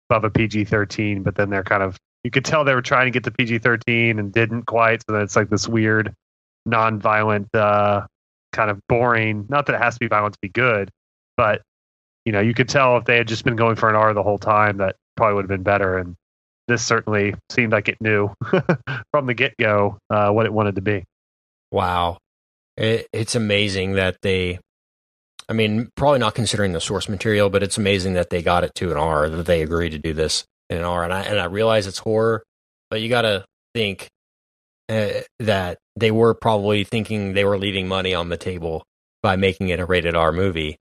above a PG thirteen, but then they're kind of you could tell they were trying to get to PG thirteen and didn't quite. So then it's like this weird, non-violent, uh, kind of boring. Not that it has to be violent to be good, but you know, you could tell if they had just been going for an R the whole time, that probably would have been better. And this certainly seemed like it knew from the get go uh, what it wanted to be. Wow. It, it's amazing that they, I mean, probably not considering the source material, but it's amazing that they got it to an R, that they agreed to do this in an R. And I, and I realize it's horror, but you got to think uh, that they were probably thinking they were leaving money on the table by making it a rated R movie.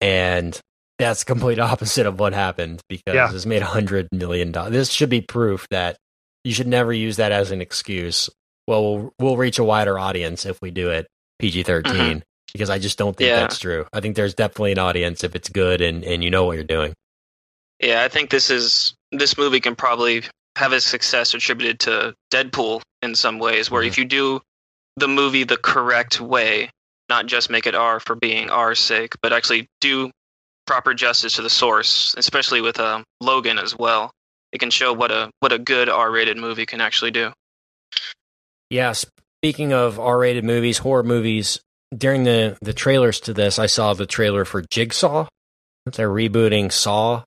And that's complete opposite of what happened because Yeah. it's made a hundred million dollars. This should be proof that you should never use that as an excuse. Well, we'll, we'll reach a wider audience if we do it PG 13 Mhm. because I just don't think Yeah. that's true. I think there's definitely an audience if it's good and, and you know what you're doing. Yeah, I think this is this movie can probably have its success attributed to Deadpool in some ways, where Mhm. if you do the movie the correct way, not just make it R for being R's sake, but actually do proper justice to the source, especially with um, Logan as well, it can show what a what a good R-rated movie can actually do. Yeah, speaking of R-rated movies, horror movies, during the the trailers to this, I saw the trailer for Jigsaw. They're rebooting Saw,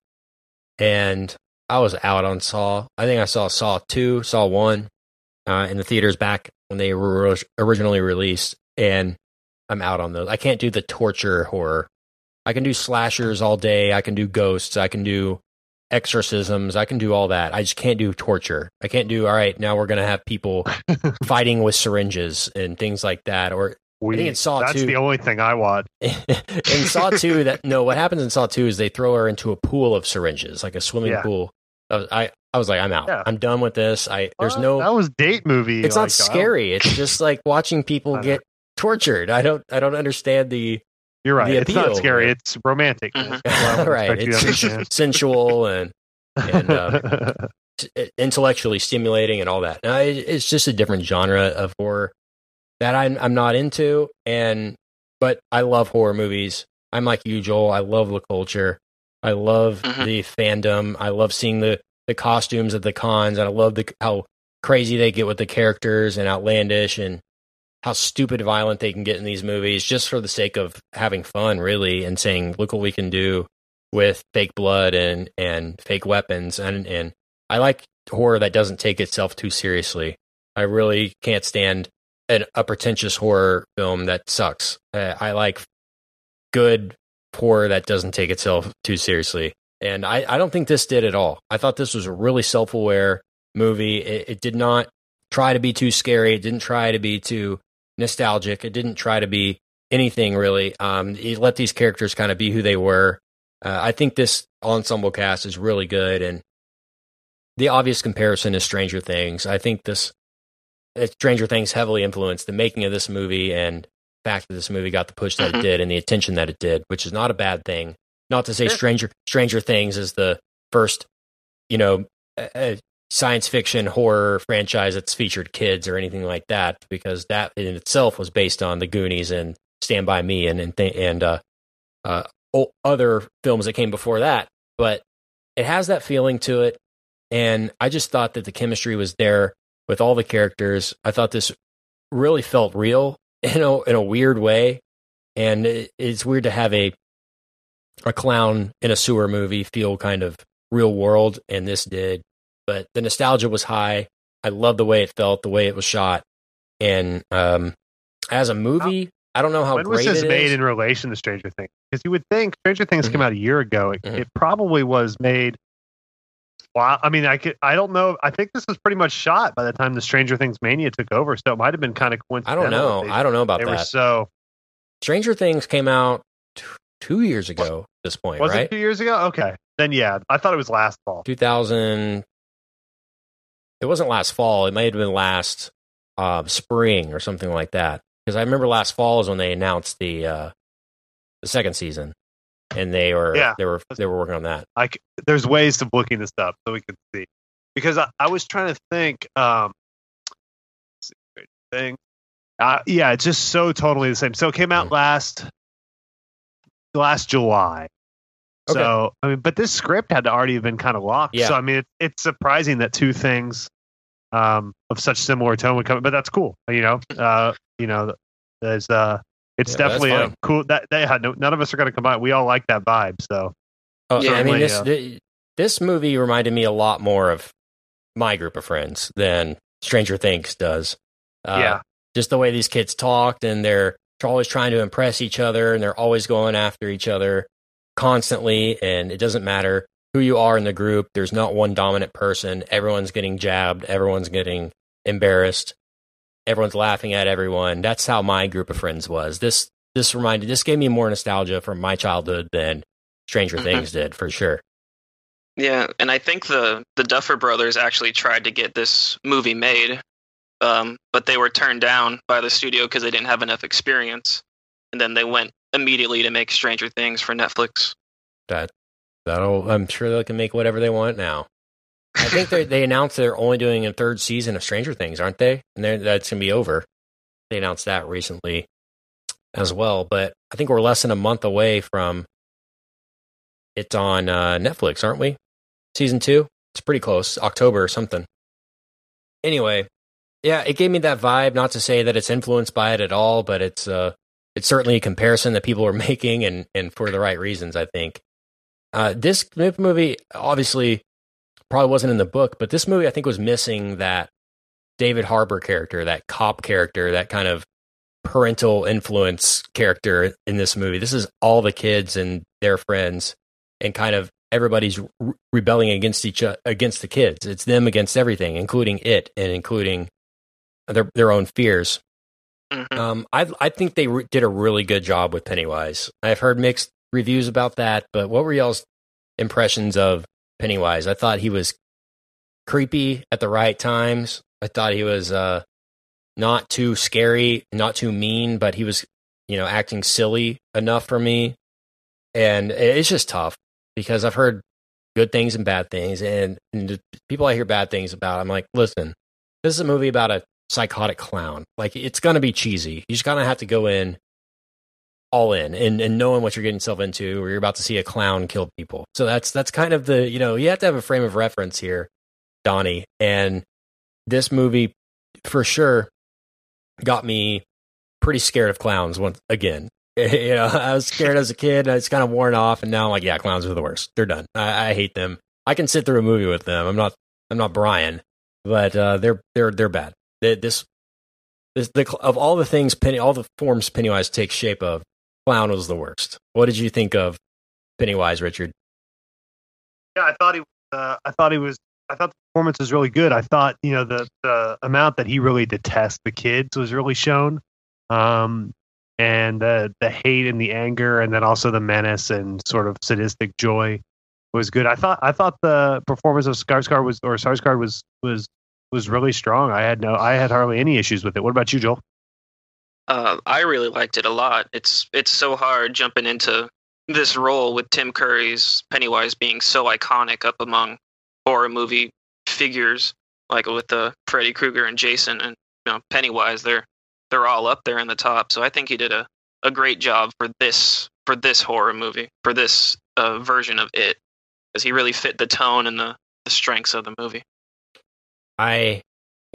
and I was out on Saw. I think I saw Saw two, Saw one, uh, in the theaters back when they were originally released, and I'm out on those. I can't do the torture horror. I can do slashers all day. I can do ghosts. I can do exorcisms. I can do all that. I just can't do torture. I can't do, all right, now we're going to have people fighting with syringes and things like that. Or We, think it's Saw that's 2. the only thing I want. in Saw 2, that no, what happens in Saw 2 is they throw her into a pool of syringes, like a swimming Yeah. pool. I was, I, I was like, I'm out. Yeah. I'm done with this. I There's Uh, no, That was date movie. it's like, not scary. It's just like watching people get tortured. I don't, I don't understand the, You're right. the It's not scary. right? It's romantic. Mhm. That's what I would right. expect you to It's sensual and, and, uh, t- intellectually stimulating and all that. Now, it, it's just a different genre of horror that I'm I'm not into, and but I love horror movies. I'm like you, Joel. I love the culture. I love Mhm. the fandom. I love seeing the the costumes at the cons, and I love the how crazy they get with the characters and outlandish and how stupid violent they can get in these movies just for the sake of having fun really and saying look what we can do with fake blood and and fake weapons and and I like horror that doesn't take itself too seriously. I really can't stand an, a pretentious horror film that sucks. Uh, I like good horror that doesn't take itself too seriously. And I, I don't think this did at all. I thought this was a really self aware movie. It, it did not try to be too scary. It didn't try to be too nostalgic. It didn't try to be anything really. Um, it let these characters kind of be who they were. Uh, I think this ensemble cast is really good, and the obvious comparison is Stranger Things. I think this uh, Stranger Things heavily influenced the making of this movie and fact that this movie got the push that it Mhm. did and the attention that it did, which is not a bad thing. Not to say Sure. Stranger Stranger Things is the first, you know, uh, uh, science fiction horror franchise that's featured kids or anything like that, because that in itself was based on the Goonies and Stand by Me and and th- and uh, uh, o- other films that came before that. But it has that feeling to it, and I just thought that the chemistry was there with all the characters. I thought this really felt real in a in a weird way, and it, it's weird to have a a clown in a sewer movie feel kind of real world, and this did. But the nostalgia was high. I love the way it felt, the way it was shot, and um, as a movie, I don't know how when was this made is. in relation to Stranger Things? Because you would think Stranger Things came Mhm. out a year ago. It, Mhm. it probably was made. Wow, I mean, I could, I don't know. I think this was pretty much shot by the time the Stranger Things mania took over, so it might have been kind of coincidental. I don't know. They, I don't know about they were that. so. Stranger Things came out t- two years ago. At this point, Was right? it two years ago? Okay, then yeah, I thought it was last fall. 2000 it wasn't last fall it might have been last uh, spring or something like that because i remember last fall is when they announced the uh, the second season and they were Yeah. they were they were working on that Like, there's ways of looking this up so we can see because I, I was trying to think um thing uh, yeah it's just so totally the same so it came out Mm. last last july Okay. so i mean but this script had to already have been kind of locked Yeah. so i mean it, it's surprising that two things um of such similar tone would come but that's cool you know uh you know there's uh it's Yeah, definitely a cool that they had no, none of us are going to combine. We all like that vibe so. Oh, Yeah, i mean this uh, thi- this movie reminded me a lot more of my group of friends than stranger things does. Uh, yeah. just the way these kids talked and they're always trying to impress each other and they're always going after each other constantly and it doesn't matter who you are in the group there's not one dominant person. Everyone's getting jabbed. Everyone's getting embarrassed everyone's laughing at everyone that's how my group of friends was this this reminded this gave me more nostalgia from my childhood than stranger Mhm. things did for sure Yeah, and I think the the Duffer Brothers actually tried to get this movie made, um, but they were turned down by the studio because they didn't have enough experience. And then they went immediately to make Stranger Things for Netflix. that that'll i'm sure they can make whatever they want now I think they announced they're only doing a third season of Stranger Things, aren't they? And that's gonna be over. They announced that recently as well, but I think we're less than a month away from it's on uh, Netflix, aren't we? Season two. It's pretty close, October or something. Anyway, yeah, it gave me that vibe. Not to say that it's influenced by it at all, but it's uh, it's certainly a comparison that people are making, and and for the right reasons, I think. Uh, this movie obviously probably wasn't in the book, but this movie I think was missing that David Harbour character, that cop character, that kind of parental influence character in this movie. This is all the kids and their friends, and kind of everybody's re- rebelling against each o- against the kids. It's them against everything, including it and including their their own fears. Mhm. Um, I I think they re- did a really good job with Pennywise. I've heard mixed reviews about that, but what were y'all's impressions of Pennywise? I thought he was creepy at the right times. I thought he was uh, not too scary, not too mean, but he was, you know, acting silly enough for me. And it's just tough because I've heard good things and bad things, and, and people I hear bad things about, I'm like, listen, this is a movie about a psychotic clown. Like it's gonna be cheesy. You just gotta have to go in all in and, and knowing what you're getting yourself into, or you're about to see a clown kill people. So that's that's kind of the you know you have to have a frame of reference here, Donnie. And this movie, for sure, got me pretty scared of clowns once again. you know, I was scared as a kid. and It's kind of worn off, and now I'm like, yeah, clowns are the worst. They're done. I, I hate them. I can sit through a movie with them. I'm not. I'm not Brian, but uh, they're they're they're bad. They, this this the of all the things Penny all the forms Pennywise takes shape of, clown was the worst. What did you think of Pennywise, Richard? Yeah, I thought he. Uh, I thought he was. I thought the performance was really good. I thought you know the the amount that he really detests the kids was really shown, um, and the the hate and the anger, and then also the menace and sort of sadistic joy was good. I thought I thought the performance of Skarsgård was or Skarsgård was was was really strong. I had no I had hardly any issues with it. What about you, Joel? Uh, I really liked it a lot. It's it's so hard jumping into this role with Tim Curry's Pennywise being so iconic up among horror movie figures, like with the Freddy Krueger and Jason and you know Pennywise. They're they're all up there in the top. So I think he did a, a great job for this for this horror movie for this uh, version of it, because he really fit the tone and the, the strengths of the movie. I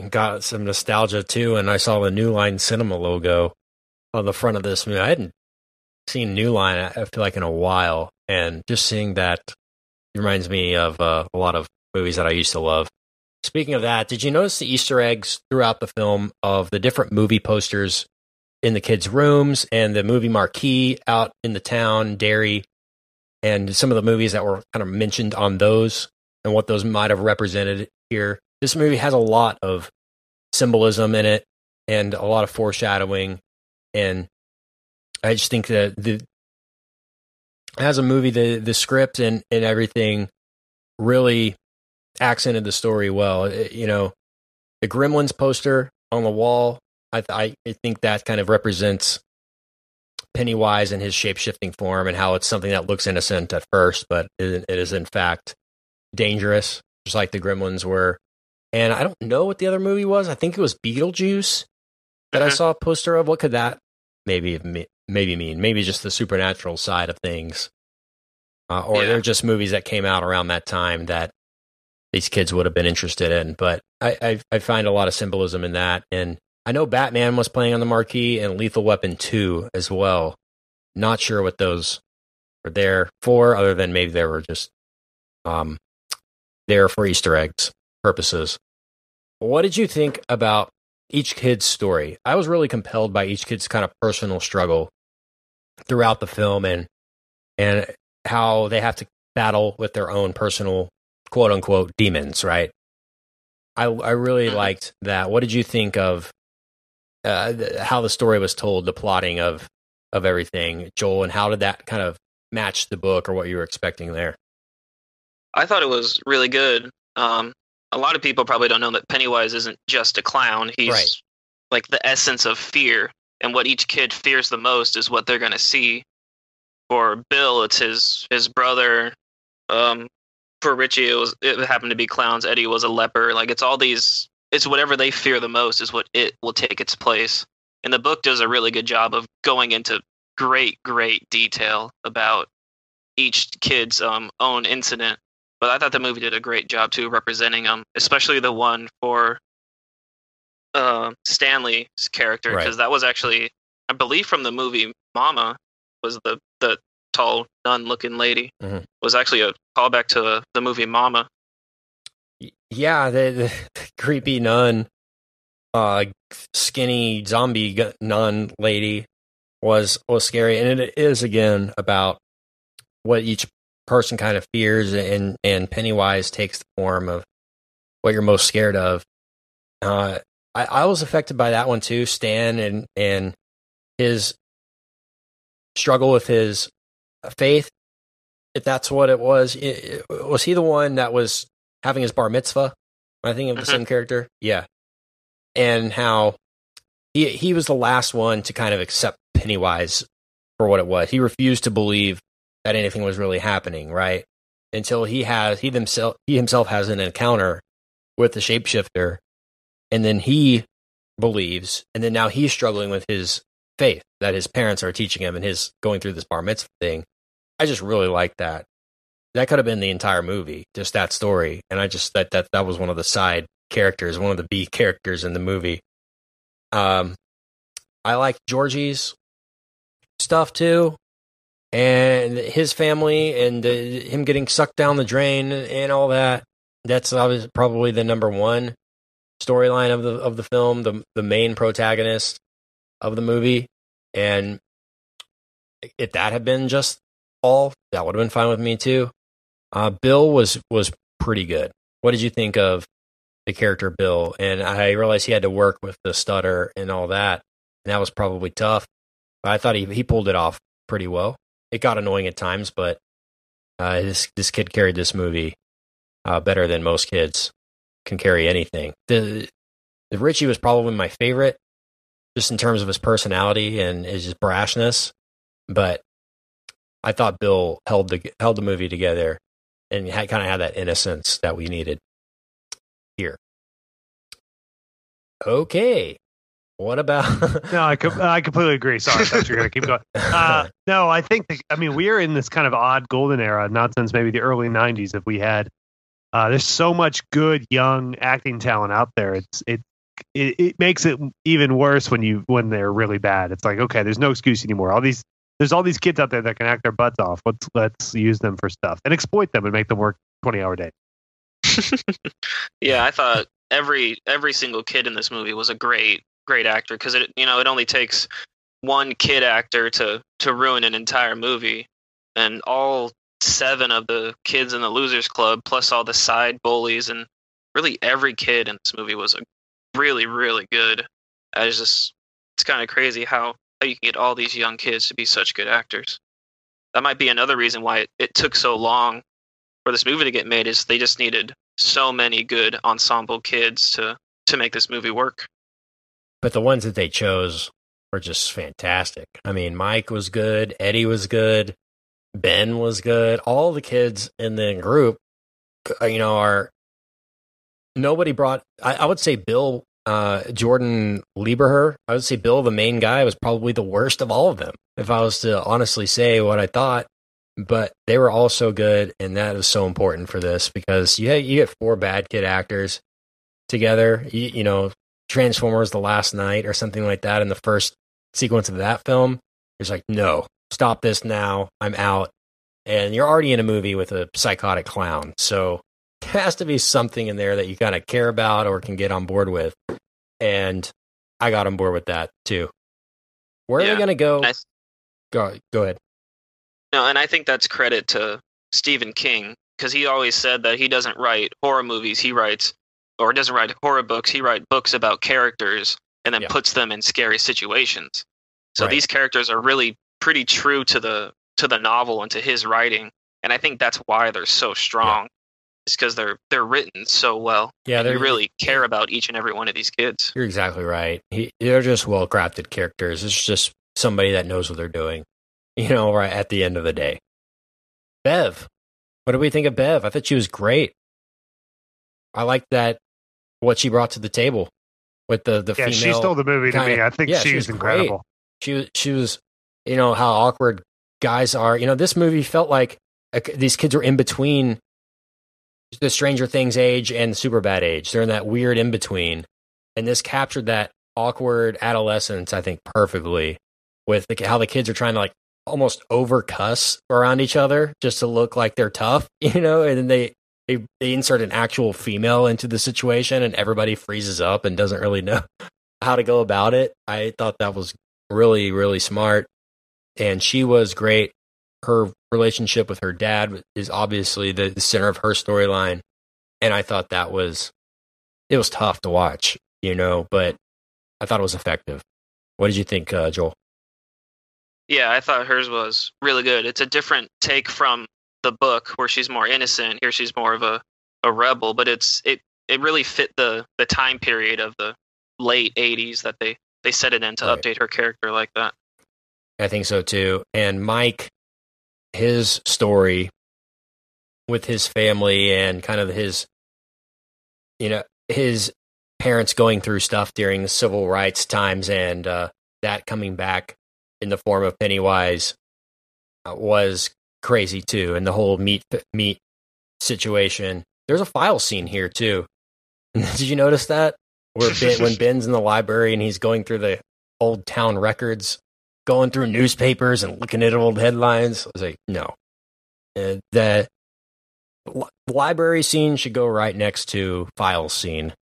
got some nostalgia too, and I saw the New Line Cinema logo on the front of this movie. I hadn't seen New Line. I feel like in a while, and just seeing that reminds me of uh, a lot of movies that I used to love. Speaking of that, did you notice the Easter eggs throughout the film of the different movie posters in the kids' rooms and the movie marquee out in the town, Derry, and some of the movies that were kind of mentioned on those and what those might have represented here? This movie has a lot of symbolism in it and a lot of foreshadowing. And I just think that the as a movie, the the script and and everything really accented the story well. It- you know, the Gremlins poster on the wall. I I, think that kind of represents Pennywise and his shape shifting form and how it's something that looks innocent at first, but it, it is in fact dangerous, just like the Gremlins were. And I don't know what the other movie was. I think it was Beetlejuice that I Mhm. saw a poster of. What could that maybe maybe mean? Maybe just the supernatural side of things, uh, or Yeah. they're just movies that came out around that time that these kids would have been interested in. But I, I I find a lot of symbolism in that, and I know Batman was playing on the marquee and Lethal Weapon two as well. Not sure what those were there for, other than maybe they were just um there for Easter eggs purposes. What did you think about each kid's story? I was really compelled by each kid's kind of personal struggle throughout the film and and how they have to battle with their own personal quote unquote demons, right? I I really Mhm. liked that. What did you think of uh, th- how the story was told, the plotting of of everything, Joel, and how did that kind of match the book or what you were expecting there? I thought it was really good. Um, a lot of people probably don't know that Pennywise isn't just a clown. He's Right. like the essence of fear, and what each kid fears the most is what they're going to see. For Bill, it's his his brother. Um, for Richie, it was it happened to be clowns. Eddie was a leper. Like it's all these. It's whatever they fear the most is what it will take its place. And the book does a really good job of going into great, great detail about each kid's um, own incident but I thought the movie did a great job too representing them, especially the one for uh, Stanley's character Right. because that was actually, I believe, from the movie Mama was the the tall nun-looking lady Mhm. was actually a callback to the movie Mama. Yeah, the, the, the creepy nun, uh, skinny zombie nun lady was was scary, and it is again about what each person kind of fears, and and Pennywise takes the form of what you're most scared of. Uh, I, I was affected by that one too, Stan, and and his struggle with his faith. If that's what it was, I- I- was he the one that was having his bar mitzvah? I thinking of the Mhm. same character? Yeah. And how he he was the last one to kind of accept Pennywise for what it was. He refused to believe that anything was really happening, right? Until he has he himself he himself has an encounter with the shapeshifter, and then he believes, and then now he's struggling with his faith that his parents are teaching him, and his going through this bar mitzvah thing. I just really like that. That could have been the entire movie, just that story, and I just that that that was one of the side characters, one of the B characters in the movie. Um, I like Georgie's stuff too, and his family, and uh, him getting sucked down the drain and all that. That's probably the number one storyline of the of the film, the the main protagonist of the movie, and if that had been just all, that would have been fine with me too. Uh, Bill was was pretty good. What did you think of the character Bill? And I realized he had to work with the stutter and all that, and that was probably tough. But I thought he he pulled it off pretty well. It got annoying at times, but uh, this this kid carried this movie uh, better than most kids can carry anything. The the Richie was probably my favorite, just in terms of his personality and his brashness. But I thought Bill held the held the movie together and had kind of had that innocence that we needed here. Okay, what about? No, I, com- I completely agree. Sorry, I thought you were going to keep going. Uh, no, I think, the, I mean, we are in this kind of odd golden era, not since maybe the early 90s if we had. Uh, there's so much good young acting talent out there. It's it, it it makes it even worse when you when they're really bad. It's like okay, there's no excuse anymore. All these there's all these kids out there that can act their butts off. Let's let's use them for stuff and exploit them and make them work twenty hour days. yeah, I thought every every single kid in this movie was a great great actor because it you know it only takes one kid actor to to ruin an entire movie, and all seven of the kids in the Losers Club plus all the side bullies and really every kid in this movie was a really really good. I just it's kind of crazy how how you can get all these young kids to be such good actors. That might be another reason why it, it took so long for this movie to get made is they just needed so many good ensemble kids to to make this movie work. But the ones that they chose were just fantastic. I mean, Mike was good, Eddie was good, Ben was good. All the kids in the group, uh, you know, are nobody brought. I, I would say Bill uh, Jaeden Lieberher. I would say Bill, the main guy, was probably the worst of all of them. If I was to honestly say what I thought, but they were all so good, and that is so important for this because you you get four bad kid actors together. You, you know, Transformers: The Last Knight or something like that in the first sequence of that film. It's like, no, stop this now. I'm out. And you're already in a movie with a psychotic clown, so there has to be something in there that you kind of care about or can get on board with. And I got on board with that too. Where are Yeah. they going to go? I- Go go ahead. No, and I think that's credit to Stephen King because he always said that he doesn't write horror movies. He writes, or doesn't write horror books. He writes books about characters and then Yeah. puts them in scary situations. So Right. these characters are really pretty true to the to the novel and to his writing, and I think that's why they're so strong. It's because they're they're written so well. Yeah, they're really care about each and every one of these kids. You're exactly right. He, they're just well crafted characters. It's just somebody that knows what they're doing. You know, right at the end of the day. Bev, what do we think of Bev? I thought she was great. I liked that what she brought to the table with the the Yeah, female. she stole the movie to kinda- me. I think yeah, she she's was great. incredible. She was she was you know how awkward guys are. You know, this movie felt like uh, these kids were in between the Stranger Things age and the Superbad age. They're in that weird in between, and this captured that awkward adolescence, I think, perfectly with the, how the kids are trying to like almost over cuss around each other just to look like they're tough, you know, and then they. They, they insert an actual female into the situation and everybody freezes up and doesn't really know how to go about it. I thought that was really, really smart. And she was great. Her relationship with her dad is obviously the, the center of her storyline. And I thought that was, it was tough to watch, you know, but I thought it was effective. What did you think, uh, Joel? Yeah, I thought hers was really good. It's a different take from the book where she's more innocent. Here she's more of a, a rebel, but it's it it really fit the the time period of the late 80s that they they set it in to Right. update her character like that. I think so too. And Mike, his story with his family and kind of his, you know, his parents going through stuff during the civil rights times and uh, that coming back in the form of Pennywise uh, was crazy too. And the whole meat meat situation. There's a file scene here too. Did you notice that? Where ben, when Ben's in the library and he's going through the old town records going through newspapers and looking at old headlines. I was like, no. Uh, the li- library scene should go right next to file scene,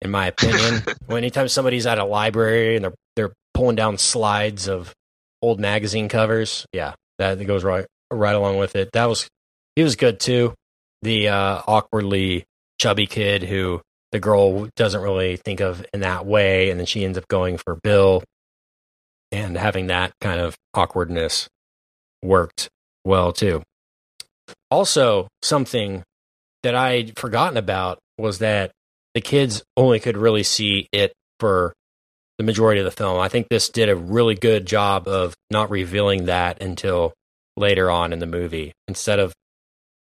in my opinion. when anytime somebody's at a library and they're they're pulling down slides of old magazine covers, yeah, that goes right right along with it. That was he was good too. The uh, awkwardly chubby kid who the girl doesn't really think of in that way, and then she ends up going for Bill and having that kind of awkwardness worked well too. Also, something that I'd forgotten about was that the kids only could really see it for the majority of the film. I think this did a really good job of not revealing that until later on in the movie. Instead of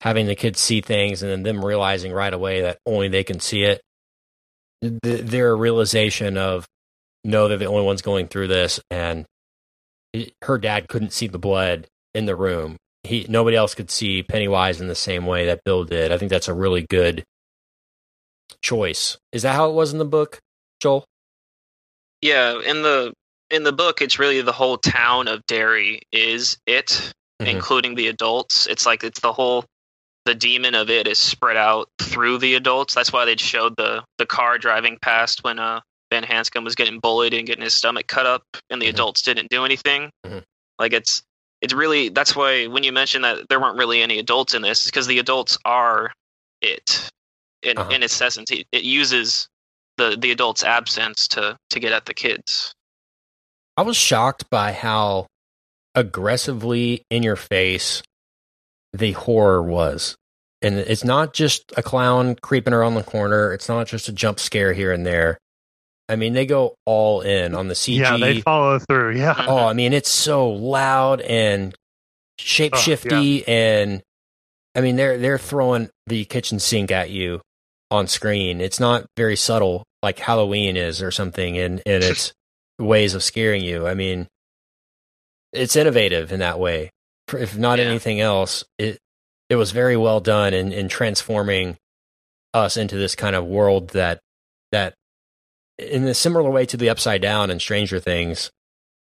having the kids see things and then them realizing right away that only they can see it, th- their realization of no, they're the only ones going through this, and it- her dad couldn't see the blood in the room. He nobody else could see Pennywise in the same way that Bill did. I think that's a really good choice. Is that how it was in the book, Joel? Yeah, in the in the book, it's really the whole town of Derry is it, Mhm. including the adults. It's like it's the whole the demon of it is spread out through the adults. That's why they showed the the car driving past when uh Ben Hanscom was getting bullied and getting his stomach cut up, and the Mhm. adults didn't do anything. Mhm. Like it's it's really that's why when you mentioned that there weren't really any adults in this, because the adults are it in Uh-huh. in its essence. It, it uses the the adults' absence to to get at the kids. I was shocked by how aggressively in your face the horror was. And it's not just a clown creeping around the corner. It's not just a jump scare here and there. I mean, they go all in on the CG. Yeah, they follow through. Yeah. oh, I mean, it's so loud and shapeshifty, oh, and I mean, they're they're throwing the kitchen sink at you on screen. It's not very subtle like Halloween is or something, in in its ways of scaring you. I mean, it's innovative in that way. If not Yeah. anything else, it it was very well done in in transforming us into this kind of world that that in a similar way to the upside down and stranger things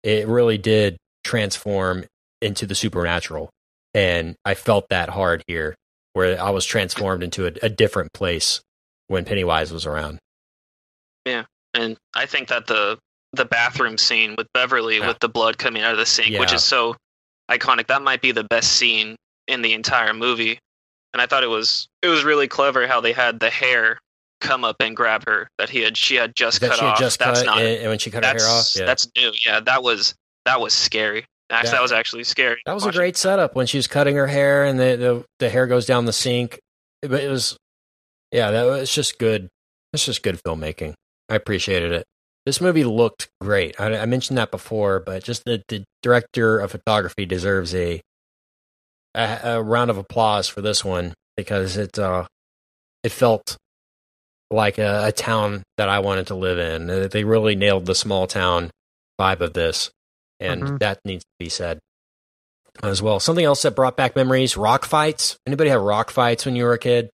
it really did transform into the supernatural and i felt that hard here where i was transformed into a, a different place when pennywise was around yeah and I think that the the bathroom scene with Beverly Yeah. with the blood coming out of the sink, which is so iconic, that might be the best scene in the entire movie. And I thought it was it was really clever how they had the hair come up and grab her that he had she had just that cut she had off. just that's cut not and, when she cut her hair off yeah. that's new. Yeah, that was that was scary. Actually, Yeah. that was actually scary. that was a great setup when she was cutting her hair and the, the, the hair goes down the sink but it was yeah that was just good it's just good filmmaking i appreciated it this movie looked great i, I mentioned that before but just the, the director of photography deserves a, a a round of applause for this one because it uh it felt like a, a town that i wanted to live in they really nailed the small town vibe of this and Mhm. that needs to be said as well. Something else that brought back memories: rock fights. Anybody have rock fights when you were a kid?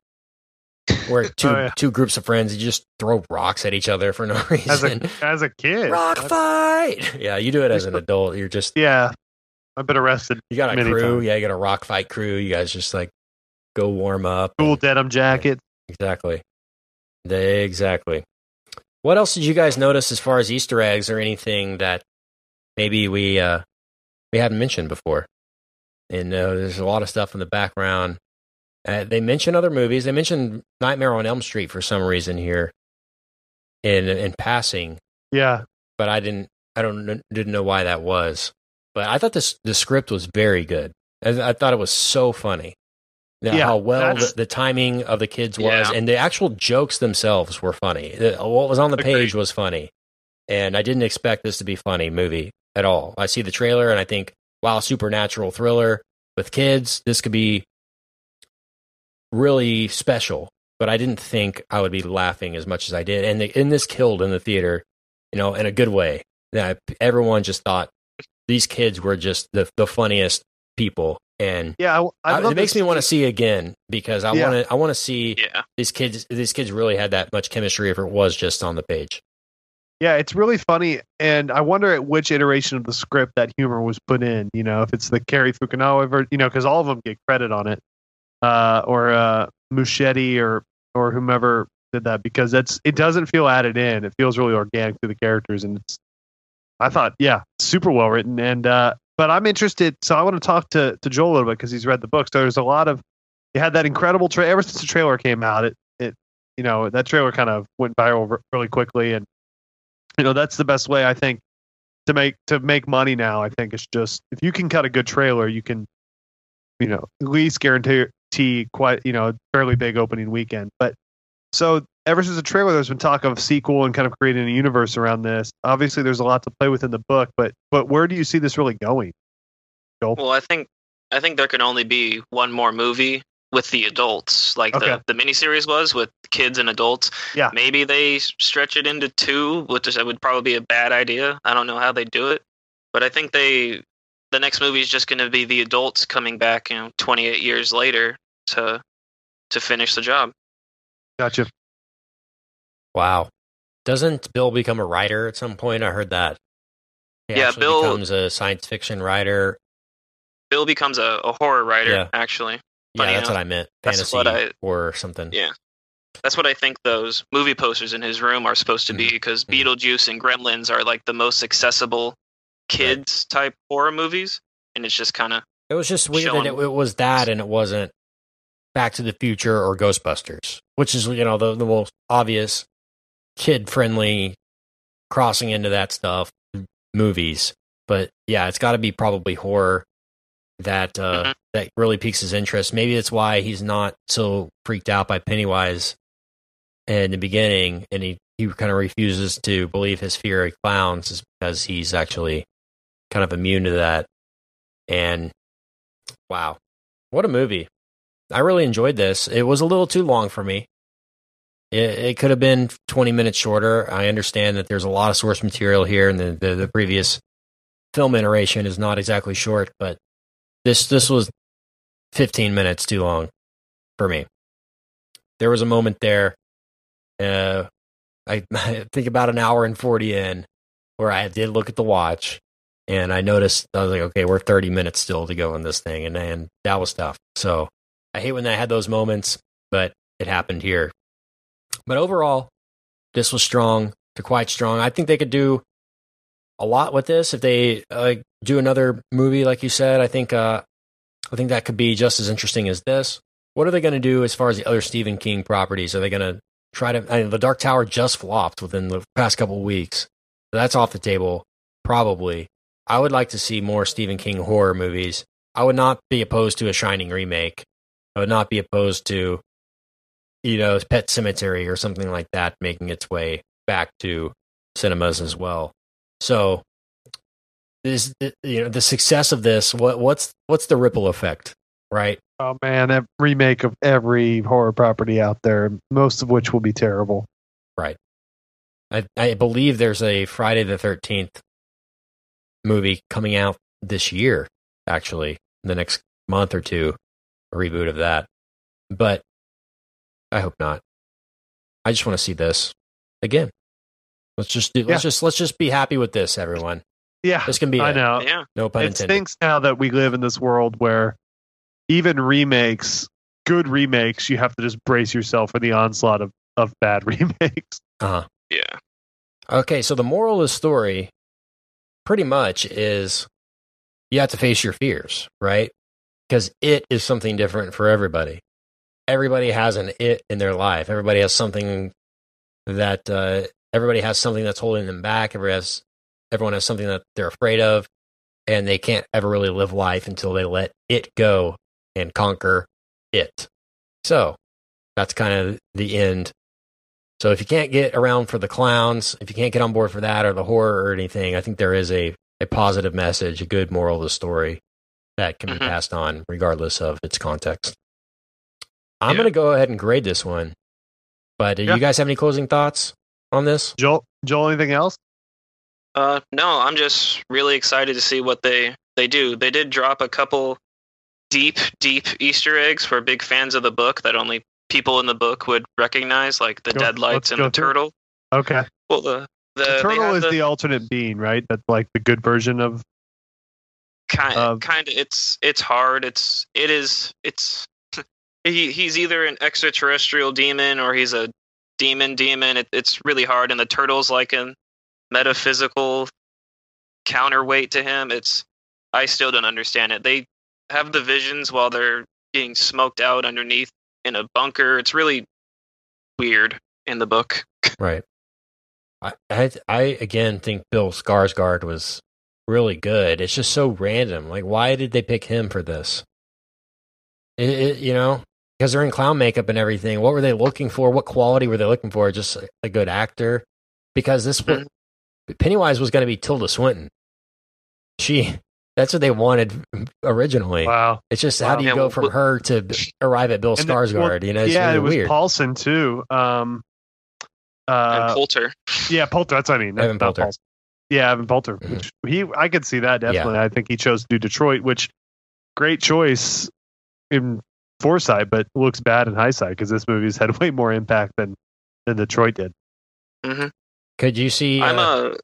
Where two Oh, yeah. two groups of friends you just throw rocks at each other for no As a reason. as a kid. rock fight. Yeah, you do it as an adult. You're just Yeah. I've been arrested. you got a crew. times. Yeah, you got a rock fight crew. You guys just like go warm up. Cool denim jacket. Exactly. They, exactly. What else did you guys notice as far as Easter eggs or anything that maybe we uh, we haven't mentioned before? And uh, there's a lot of stuff in the background. Uh, they mention other movies. They mentioned Nightmare on Elm Street for some reason here, in in passing. Yeah. But I didn't. I don't didn't know why that was. But I thought this the script was very good. I, I thought it was so funny. Yeah, Yeah, how well the, the timing of the kids was, Yeah. and the actual jokes themselves were funny. The- What was on the Agreed. page was funny, and I didn't expect this to be funny movie at all. I see the trailer and I think, wow, supernatural thriller with kids. This could be really special. But I didn't think I would be laughing as much as I did, and the, and this killed in the theater, you know, in a good way. That everyone just thought these kids were just the the funniest people, and Yeah. I, I I- it makes me want to see again because I Yeah. want to I want to see Yeah. these kids these kids really had that much chemistry if it was just on the page. Yeah, it's really funny, and I wonder at which iteration of the script that humor was put in. You know, if it's the Cary Fukunaga, ver- you know, because all of them get credit on it, uh, or uh, or or whomever did that, because that's it doesn't feel added in. It feels really organic to the characters, and it's. I thought, yeah, super well written, and uh, but I'm interested. So I want to talk to to Joel a little bit because he's read the book. So there's a lot of you had that incredible trailer ever since the trailer came out. It it you know that trailer kind of went viral really quickly and you know that's the best way i think to make to make money now i think it's just if you can cut a good trailer you can you know at least guarantee quite you know fairly big opening weekend but so ever since the trailer there's been talk of sequel and kind of creating a universe around this obviously there's a lot to play with in the book but but where do you see this really going Joel? Well, I think I think there can only be one more movie with the adults, like Okay. the the miniseries was with kids and adults. Yeah. Maybe they stretch it into two, which is, would probably be a bad idea. I don't know how they do it, but I think they the next movie is just going to be the adults coming back, you know, 28 years later to to finish the job. gotcha Wow. Doesn't Bill become a writer at some point? I heard that. He Yeah, Bill- becomes a science fiction writer. Bill becomes a, a horror writer. Yeah. Actually, Yeah, that's enough. what I meant. That's Fantasy what I- or something. Yeah. that's what I think those movie posters in his room are supposed to be because Mhm. Beetlejuice and Gremlins are like the most accessible kids type horror movies, and it's just kind of It was just weird Showing- that it, it was that and it wasn't Back to the Future or Ghostbusters, which is you know the the most obvious kid friendly crossing into that stuff movies. But yeah, it's got to be probably horror that uh, Mhm. that really piques his interest. Maybe that's why he's not so freaked out by Pennywise in the beginning, and he he kind of refuses to believe his fear of clowns is because he's actually kind of immune to that. And wow, what a movie! I really enjoyed this. It was a little too long for me. It, it could have been 20 minutes shorter. I understand that there's a lot of source material here, and the, the, the previous film iteration is not exactly short, but this this was 15 minutes too long for me. There was a moment there, uh, I, I think about an hour and 40 in, where I did look at the watch and I noticed I was like, okay, we're 30 minutes still to go in this thing, and and that was tough. So I hate when I had those moments, but it happened here. But overall, this was strong. They're quite strong. I think they could do a lot with this if they uh, do another movie, like you said. I think uh, I think that could be just as interesting as this. What are they going to do as far as the other Stephen King properties? Are they going to try to? I mean, the Dark Tower just flopped within the past couple weeks. That's off the table, probably. I would like to see more Stephen King horror movies. I would not be opposed to a Shining remake. I would not be opposed to, you know, Pet Sematary or something like that making its way back to cinemas as well. So, this you know the success of this. What what's what's the ripple effect, right? Oh man, that remake of every horror property out there, most of which will be terrible. Right. I, I believe there's a Friday the Thirteenth movie coming out this year. Actually, in the next month or two, a reboot of that. But I hope not. I just want to see this again. Let's just do. Let's just let's just be happy with this, everyone. Yeah, This can be. I it. know. yeah. No pun it intended. stinks now that we live in this world where even remakes, good remakes, you have to just brace yourself for the onslaught of, of bad remakes. Uh huh. Yeah. Okay, so the moral of the story pretty much is you have to face your fears, right? Because it is something different for everybody. Everybody has an it in their life. Everybody has something that uh, everybody has something that's holding them back. Everybody has everyone has something that they're afraid of, and they can't ever really live life until they let it go and conquer it. So that's kind of the end so if you can't get around for the clowns, if you can't get on board for that or the horror or anything, I think there is a, a positive message, a good moral of the story that can Mhm. be passed on regardless of its context. I'm Yeah. going to go ahead and grade this one. But do Yeah. you guys have any closing thoughts on this? Joel, Joel, anything else? Uh, no, I'm just really excited to see what they they do. They did drop a couple deep, deep Easter eggs for big fans of the book that only people in the book would recognize, like the Go- deadlights and the through. turtle. Okay. Well, the the, The, turtle is the, alternate being, right? That's like the good version of. kind of, kind of it's it's hard it's it is it's he he's either an extraterrestrial demon or he's a demon demon it, it's really hard and the turtle's like a metaphysical counterweight to him it's i still don't understand it they have the visions while they're being smoked out underneath in a bunker it's really weird in the book Right. I, I, I again think Bill Skarsgård was really good. It's just so random. Like, why did they pick him for this? It, it, you know, because they're in clown makeup and everything. What were they looking for? What quality were they looking for? Just a, a good actor? Because this Mhm. Pennywise was going to be Tilda Swinton. She, that's what they wanted originally. Wow. It's just how do you Yeah, go well, from well- her to arrive at Bill And the- Skarsgård? well, you know, it's yeah, really it was weird. Paulson too. Um, uh, and uh, Poulter. yeah, Poulter. That's what I mean. Evan Not Poulter. Paulson. Yeah, Evan Poulter. Mhm. Which he, I could see that definitely. I think he chose to do Detroit, which great choice in foresight, but looks bad in hindsight because this movie's had way more impact than than Detroit did. Mm-hmm. Could you see? i'm uh, a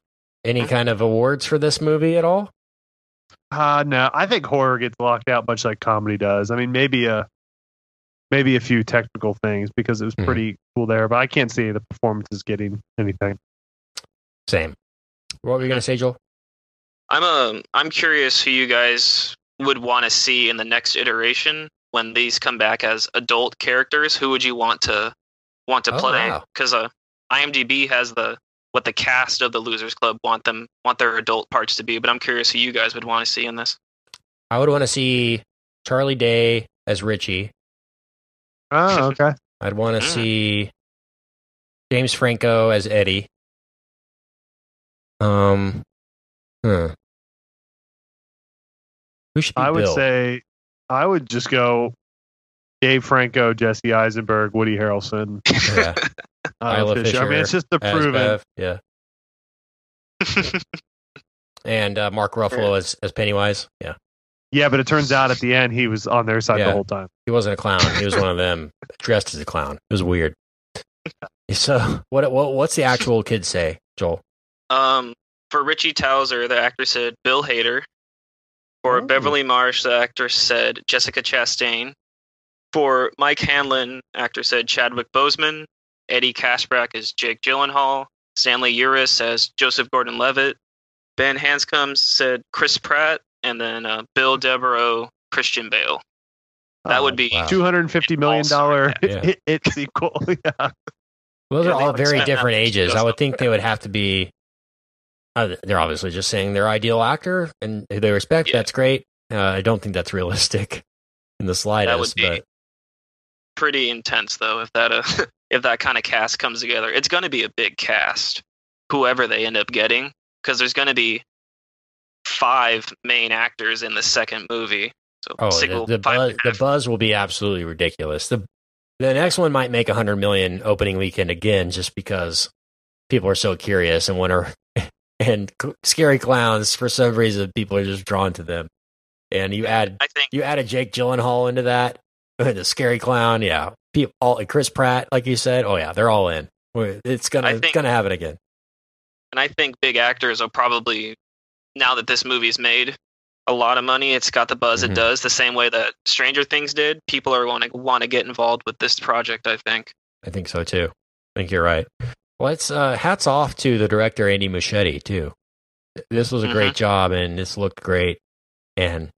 any kind of awards for this movie at all? Uh, no, I think horror gets locked out much like comedy does. I mean, maybe a maybe a few technical things because it was Mhm. pretty cool there, but I can't see the performances getting anything. Same. What were you going to say, Joel? I'm a I'm curious who you guys would want to see in the next iteration when these come back as adult characters. Who would you want to want to Oh, play? wow. Because uh, IMDb has the what the cast of the Losers Club want them want their adult parts to be. But I'm curious who you guys would want to see in this. I would want to see Charlie Day as Richie. Oh, okay. I'd want to Mm. see James Franco as Eddie. Um, huh. Who should be I would Bill? say I would just go Dave Franco, Jesse Eisenberg, Woody Harrelson, yeah, uh, Isla Fisher. I mean, it's just the proven. Bev, yeah, and uh, Mark Ruffalo as as Pennywise. Yeah, Yeah, but it turns out at the end he was on their side Yeah. the whole time. he wasn't a clown. He was one of them dressed as a clown. It was weird. So, what what what's the actual kid say, Joel? Um, for Richie Tozier, the actor said Bill Hader. For Oh. Beverly Marsh, the actor said Jessica Chastain. For Mike Hanlon, actor said Chadwick Boseman. Eddie Kaspbrak as Jake Gyllenhaal. Stanley Uris as Joseph Gordon-Levitt. Ben Hanscom said Chris Pratt, and then uh, Bill Devereaux, Christian Bale. That would be wow. Two hundred and fifty million dollar Yeah. hit, hit sequel. yeah. Those Yeah, are all very different ages. I would think they would have to be. Uh, they're obviously just saying their ideal actor, and who they respect. Yeah. That's great. Uh, I don't think that's realistic in the slightest. be- but pretty intense though if that uh, if that kind of cast comes together it's going to be a big cast whoever they end up getting because there's going to be five main actors in the second movie so oh, sequel, the, the buzz, the buzz will be absolutely ridiculous. The the next one might make a hundred million opening weekend again, just because people are so curious and to. And scary clowns, for some reason, people are just drawn to them. And you add i think You added Jake Gyllenhaal into that, the scary clown. Yeah, people, all Chris Pratt, like you said. Oh yeah, they're all in. It's gonna I it's gonna happen again. and i think big actors will probably now that this movie's made a lot of money it's got the buzz Mhm. it does the same way that stranger things did people are going to want to get involved with this project i think I think so too. I think you're right. Well, it's uh, hats off to the director Andy Muschietti too. This was a great job, and this looked great. And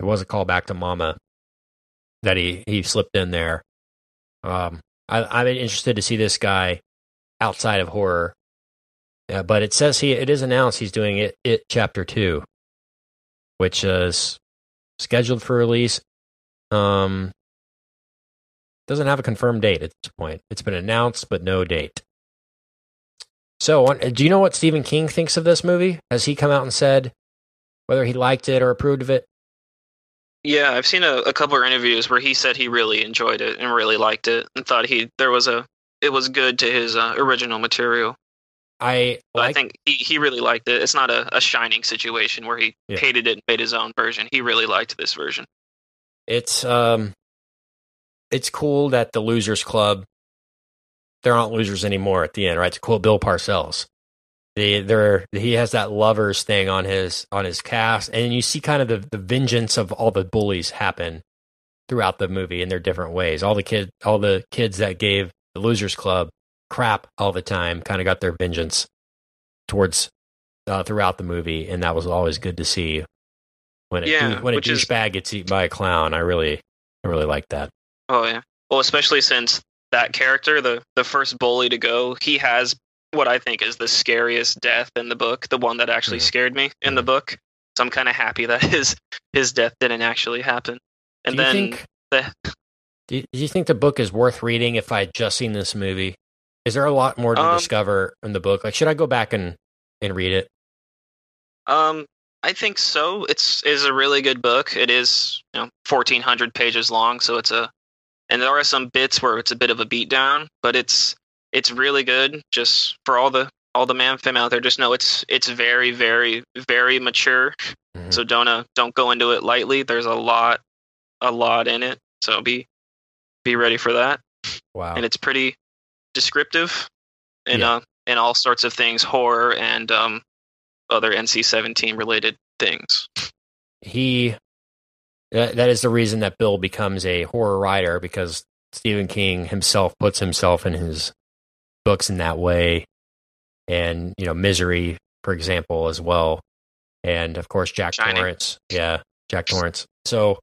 it was a call back to Mama that he he slipped in there. Um, I, I'm interested to see this guy outside of horror. Yeah, but it says he it is announced he's doing it it chapter two, which is scheduled for release. Um, doesn't have a confirmed date at this point. It's been announced, but no date. So, do you know what Stephen King thinks of this movie? Has he come out and said whether he liked it or approved of it? Yeah, I've seen a, a couple of interviews where he said he really enjoyed it and really liked it and thought he there was a it was good to his uh, original material. I But I think he, he really liked it. It's not a, a shining situation where he Yeah. hated it and made his own version. He really liked this version. It's um, it's cool that the Losers Club. there aren't losers anymore at the end, right? To quote Bill Parcells, they they're he has that lovers thing on his on his cast, and you see kind of the the vengeance of all the bullies happen throughout the movie in their different ways. All the kid, all the kids that gave the Losers Club crap all the time, kind of got their vengeance towards uh, throughout the movie, and that was always good to see. When a, Yeah, when a which is- douchebag gets eaten by a clown, I really, I really like that. Oh yeah. Well, especially since that character, the the first bully to go, he has what I think is the scariest death in the book, the one that actually scared me in the book. So I'm kind of happy that his his death didn't actually happen. And do you then think? the Do you, do you think the book is worth reading if I had just seen this movie? Is there a lot more to Um, discover in the book? Like, should I go back and and read it? Um, I think so. It's is a really good book. It is you know fourteen hundred pages long, so it's a and there are some bits where it's a bit of a beatdown, but it's it's really good. Just for all the all the man fam out there, just know it's it's very very very mature. Mhm. So don't uh, don't go into it lightly. There's a lot a lot in it, so be be ready for that. Wow. And it's pretty descriptive in Yeah. uh in all sorts of things, horror and um other NC-17 related things. he that, that is the reason that Bill becomes a horror writer because Stephen King himself puts himself in his books in that way, and you know, Misery, for example, as well, and of course Jack Shining. Torrance, yeah, Jack Torrance. So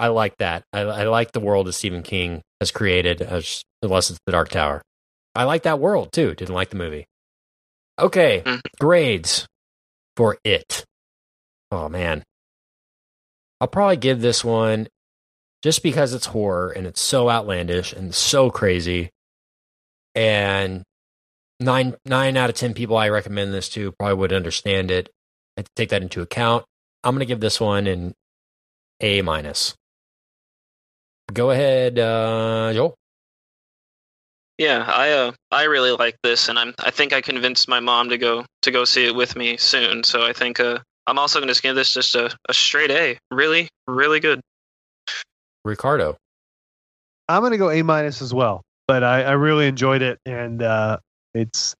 I like that. I, I like the world that Stephen King has created, as, unless it's the Dark Tower. I like that world too. Didn't like the movie. Okay, Mhm. grades for it. Oh man, I'll probably give this one just because it's horror and it's so outlandish and so crazy. And nine nine out of ten people I recommend this to probably would understand it. I have to take that into account. I'm gonna give this one an A minus. Go ahead, uh, Joel. Yeah, I uh, I really like this, and I'm I think I convinced my mom to go to go see it with me soon. So I think uh, I'm also going to give this just a, a straight A. Really, really good. Ricardo. I'm going to go A minus as well, but I, I really enjoyed it, and uh, it's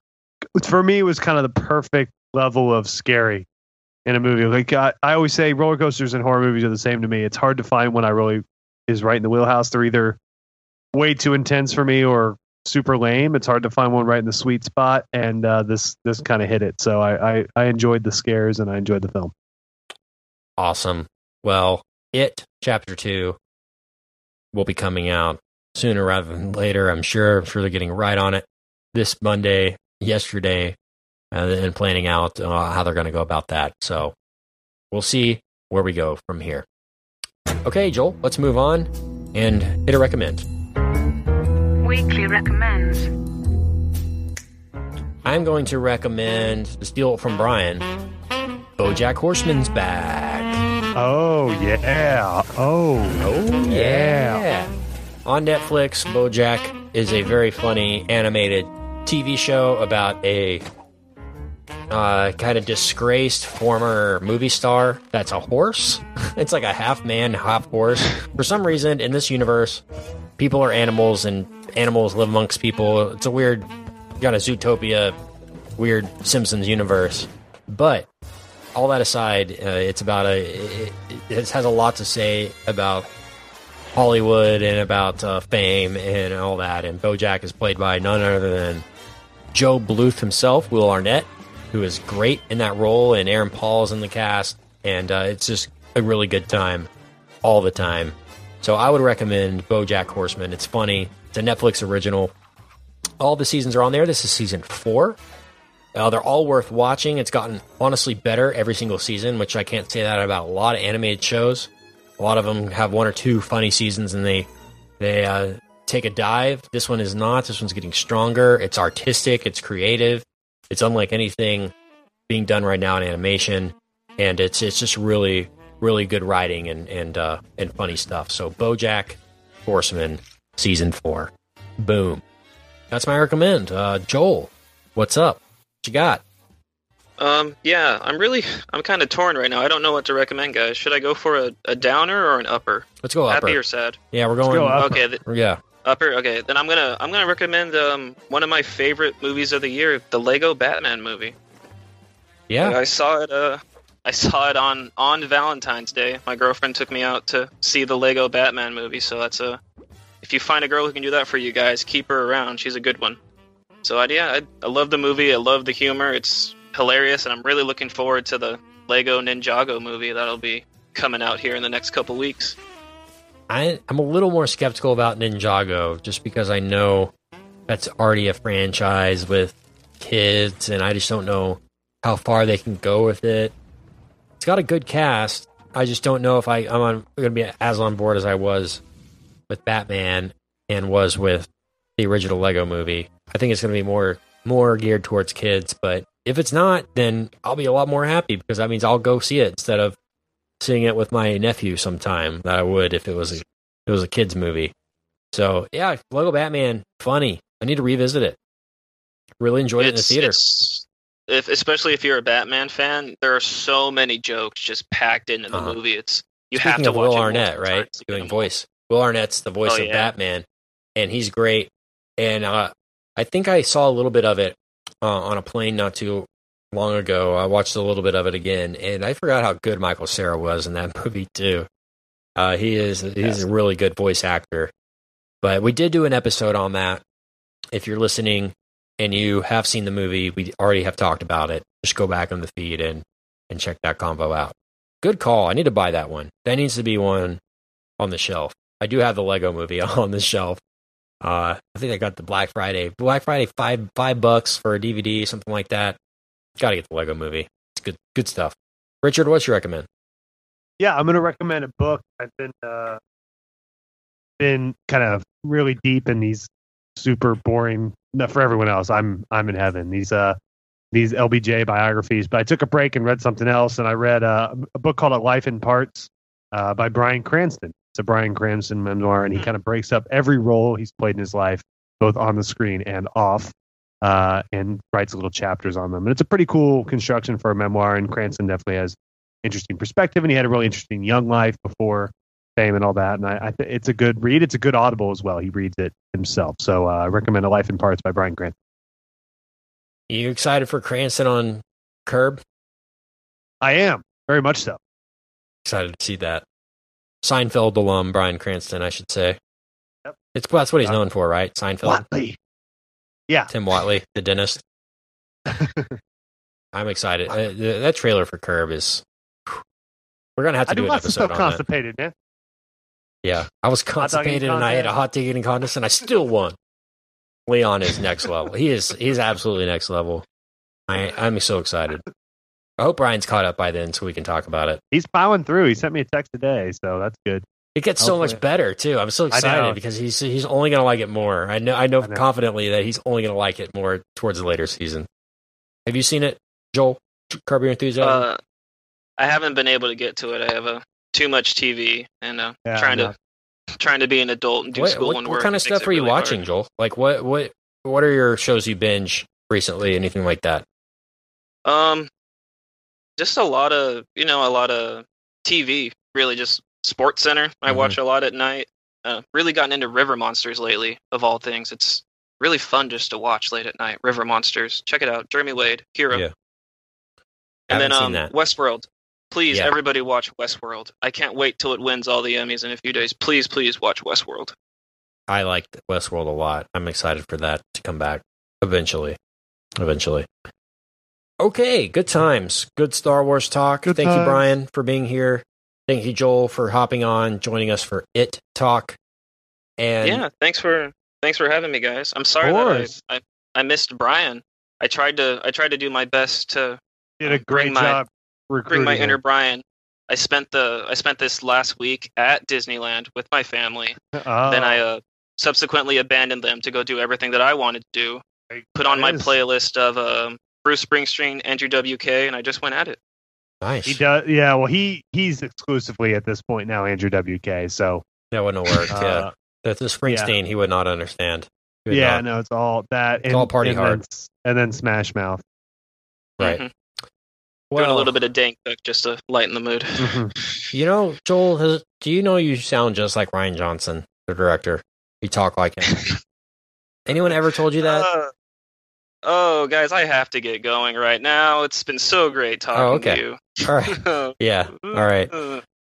for me it was kind of the perfect level of scary in a movie. Like I, I always say, roller coasters and horror movies are the same to me. It's hard to find one I really is right in the wheelhouse. They're either way too intense for me or super lame. It's hard to find one right in the sweet spot, and uh, this this kind of hit it. So I, I I enjoyed the scares and I enjoyed the film. Awesome. Well, it chapter two will be coming out sooner rather than later. I'm sure. I'm sure they're getting right on it this Monday, yesterday, uh, and planning out uh, how they're going to go about that. So we'll see where we go from here. Okay, Joel, let's move on and hit a recommend. Weekly recommends. I'm going to recommend to steal it from Brian. BoJack Horseman's back. Oh yeah. Oh. Oh Yeah. On Netflix, BoJack is a very funny animated TV show about a uh, kind of disgraced former movie star that's a horse. it's like a half man, half horse. For some reason, in this universe, people are animals and animals live amongst people. It's a weird, kind of Zootopia, weird Simpsons universe. But all that aside, uh, it's about a. It, it has a lot to say about Hollywood and about uh, fame and all that. And BoJack is played by none other than Gob Bluth himself, Will Arnett, who is great in that role, and Aaron Paul is in the cast, and uh, it's just a really good time all the time. So I would recommend BoJack Horseman. It's funny. It's a Netflix original. All the seasons are on there. This is season four. Uh, they're all worth watching. It's gotten honestly better every single season, which I can't say that about a lot of animated shows. A lot of them have one or two funny seasons, and they they uh, take a dive. This one is not. This one's getting stronger. It's artistic. It's creative. It's unlike anything being done right now in animation, and it's it's just really really good writing and and uh, and funny stuff. So BoJack Horseman season four, boom. That's my recommend. Uh, Joel, what's up? What you got? Um, yeah, I'm really I'm kind of torn right now. I don't know what to recommend, guys. Should I go for a, a downer or an upper? Let's go upper. Happy or sad? yeah, we're going. go upper. Okay, th- yeah, upper. Okay, then I'm gonna I'm gonna recommend um one of my favorite movies of the year, the Lego Batman movie. yeah. I saw it. Uh, I saw it on on Valentine's Day. My girlfriend took me out to see the Lego Batman movie. So that's a. If you find a girl who can do that for you guys, keep her around. She's a good one. So I, yeah, I, I love the movie. I love the humor. It's hilarious, and I'm really looking forward to the Lego Ninjago movie that'll be coming out here in the next couple weeks. I, I'm a little more skeptical about Ninjago just because I know that's already a franchise with kids, and I just don't know how far they can go with it. It's got a good cast. I just don't know if I, I'm on, going to be as on board as I was with Batman and was with the original Lego movie. I think it's going to be more more geared towards kids, but if it's not, then I'll be a lot more happy because that means I'll go see it instead of seeing it with my nephew sometime that I would if it was a if it was a kids movie. So yeah, Lego Batman, funny. I need to revisit it. Really enjoyed it in the theater. if, especially if you're a Batman fan, there are so many jokes just packed into the Uh-huh. movie. It's you Speaking have to of watch Will it Arnett, right? Doing voice. Will Arnett's the voice Oh, of yeah. Batman, and he's great. And uh, I think I saw a little bit of it uh, on a plane not too long ago. I watched a little bit of it again, and I forgot how good Michael Cera was in that movie too. Uh, he is he's a really good voice actor. But we did do an episode on that. If you're listening and you have seen the movie, we already have talked about it. Just go back on the feed and and check that convo out. Good call. I need to buy that one. That needs to be one on the shelf. I do have the Lego movie on the shelf. Uh, I think I got the Black Friday. Black Friday five five bucks for a DVD, something like that. Got to get the Lego movie. It's good good stuff. Richard, what's your recommend? Yeah, I'm going to recommend a book. I've been uh, been kind of really deep in these super boring. No, for everyone else, I'm I'm in heaven. These uh these LBJ biographies. But I took a break and read something else, and I read uh, a book called A Life in Parts uh, by Bryan Cranston. It's a Bryan Cranston memoir, and he kind of breaks up every role he's played in his life, both on the screen and off, uh, and writes little chapters on them. And it's a pretty cool construction for a memoir. And Cranston definitely has interesting perspective, and he had a really interesting young life before fame and all that. And I, I th- it's a good read. It's a good audible as well. He reads it himself. So uh, I recommend A Life in Parts by Bryan Cranston. You excited for Cranston on Curb? I am very much so. Excited to see that. Seinfeld alum Bryan Cranston, I should say. Yep. It's that's what he's known for, right? Seinfeld. Whatley. Yeah. Tim Whatley, the dentist. I'm excited. Uh, th- that trailer for Curb is. We're gonna have to I do do an episode on that. constipated, man. Yeah, I was constipated and I ate a hot dog eating contest and I still won. Leon is next level. He is he's absolutely next level. I I'm so excited. I hope Brian's caught up by then so we can talk about it. He's plowing through. He sent me a text today, so that's good. It gets so much better too. I'm so excited because he's he's only gonna like it more. I know I know I know. confidently that he's only gonna like it more towards the later season. Have you seen it, Joel? Curb Your Enthusiasm. Uh, I haven't been able to get to it. I have a too much TV and uh, Yeah, trying I to trying to be an adult and do what school what, and work. what kind of stuff are you really hard. watching, Joel? Like what what what are your shows you binge recently? Anything like that? Um, just a lot of you know a lot of TV. Really, just Sports Center. I Mhm. watch a lot at night. Uh, really gotten into River Monsters lately. Of all things, it's really fun just to watch late at night. River Monsters. Check it out. Jeremy Wade, hero. Yeah. And then um. Westworld. Please, Yeah. everybody watch Westworld. I can't wait till it wins all the Emmys in a few days. Please, please watch Westworld. I like Westworld a lot. I'm excited for that to come back eventually. Eventually. Okay, good times. Good Star Wars talk. Good Thank you. Brian, for being here. Thank you, Joel, for hopping on, joining us for It Talk. And yeah, thanks for thanks for having me, guys. I'm sorry that. I, I I missed Brian. I tried to I tried to do my best to Did a Bring great my- job bring my him. inner Brian. I spent the I spent this last week at Disneyland with my family. Oh, Then I uh, subsequently abandoned them to go do everything that I wanted to do. Put on my playlist of um, Bruce Springsteen, Andrew WK, and I just went at it. nice. He does. Yeah. Well, he he's exclusively at this point now Andrew WK. So That wouldn't have worked. uh, yeah. That's the Springsteen he would not understand. He would yeah, not. no, it's all that. It's all party and hard. Then, and then Smash Mouth. Right. Mhm. Well, Doing a little bit of Dane Cook just to lighten the mood. You know, Joel, has, do you know you sound just like Rian Johnson, the director? You talk like him. Anyone ever told you that? Uh, oh, guys, I have to get going right now. It's been so great talking Oh, okay. to you. All right. Yeah. All right.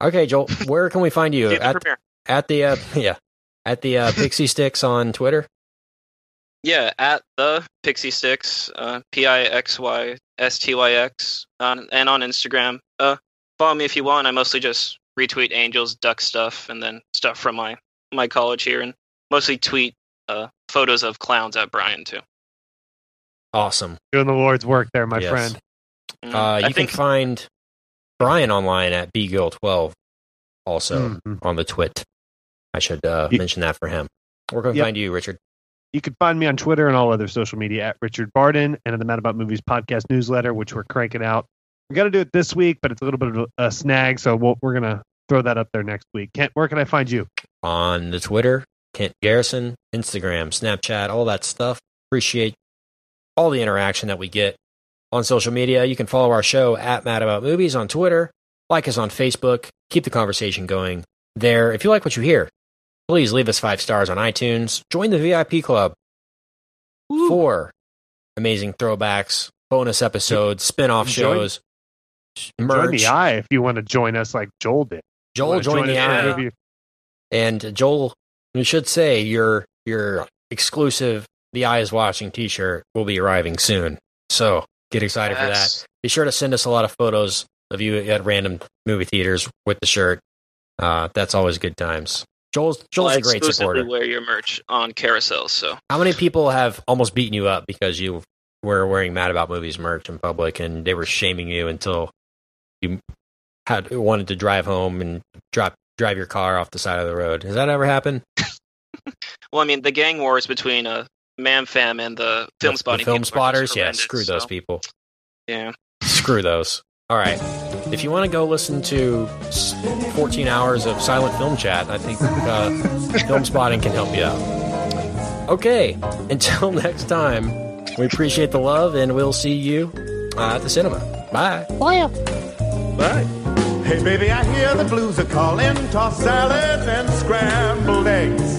Okay, Joel, where can we find you? at the At, at the uh, yeah, at the uh, Pixie Sticks on Twitter. Yeah, at the Pixie Sticks, uh, P I X Y S T Y X, on and on Instagram. Uh, follow me if you want. I mostly just retweet Angels, Duck stuff, and then stuff from my my college here, and mostly tweet uh, photos of clowns at Brian too. Awesome. Doing the Lord's work there, my Yes. friend. Mm, Uh, you think can find Brian online at bgill12 also Mhm. on the twit. I should uh, You- mention that for him. Where can we Yep. find you, Richard? You can find me on Twitter and all other social media at Richard Barden and in the Mad About Movies podcast newsletter, which we're cranking out. We got to do it this week, but it's a little bit of a snag, so we'll, we're gonna throw that up there next week. Kent, where can I find you? on the Twitter, Kent Garrison, Instagram, Snapchat, all that stuff. Appreciate all the interaction that we get on social media. You can follow our show at Mad About Movies on Twitter, like us on Facebook, keep the conversation going there. If you like what you hear, please leave us five stars on iTunes. Join the VIP club for amazing throwbacks, bonus episodes, spin off shows, Join the eye if you want to join us like Joel did. Joel joined join the eye. And Joel, we should say your your exclusive The Eye is Watching T-shirt will be arriving soon. So get excited for that. Be sure to send us a lot of photos of you at random movie theaters with the shirt. Uh, that's always good times. Joel's Joel's I a great supporter. wear your merch on carousels, so How many people have almost beaten you up because you were wearing Mad About Movies merch in public and they were shaming you until you had wanted to drive home and drop drive your car off the side of the road? Has that ever happened? well, I mean, the gang wars between uh, MamFam and the film The- spotting the film people are just spotters, yeah, horrendous, screw those so, people. Yeah, Screw those. All right. If you want to go listen to 14 hours of silent film chat, I think uh, Film Spotting can help you out. Okay. Until next time, we appreciate the love and we'll see you uh, at the cinema. Bye. Bye. Hey, baby, I hear the blues are calling. Tossed salads and scrambled eggs.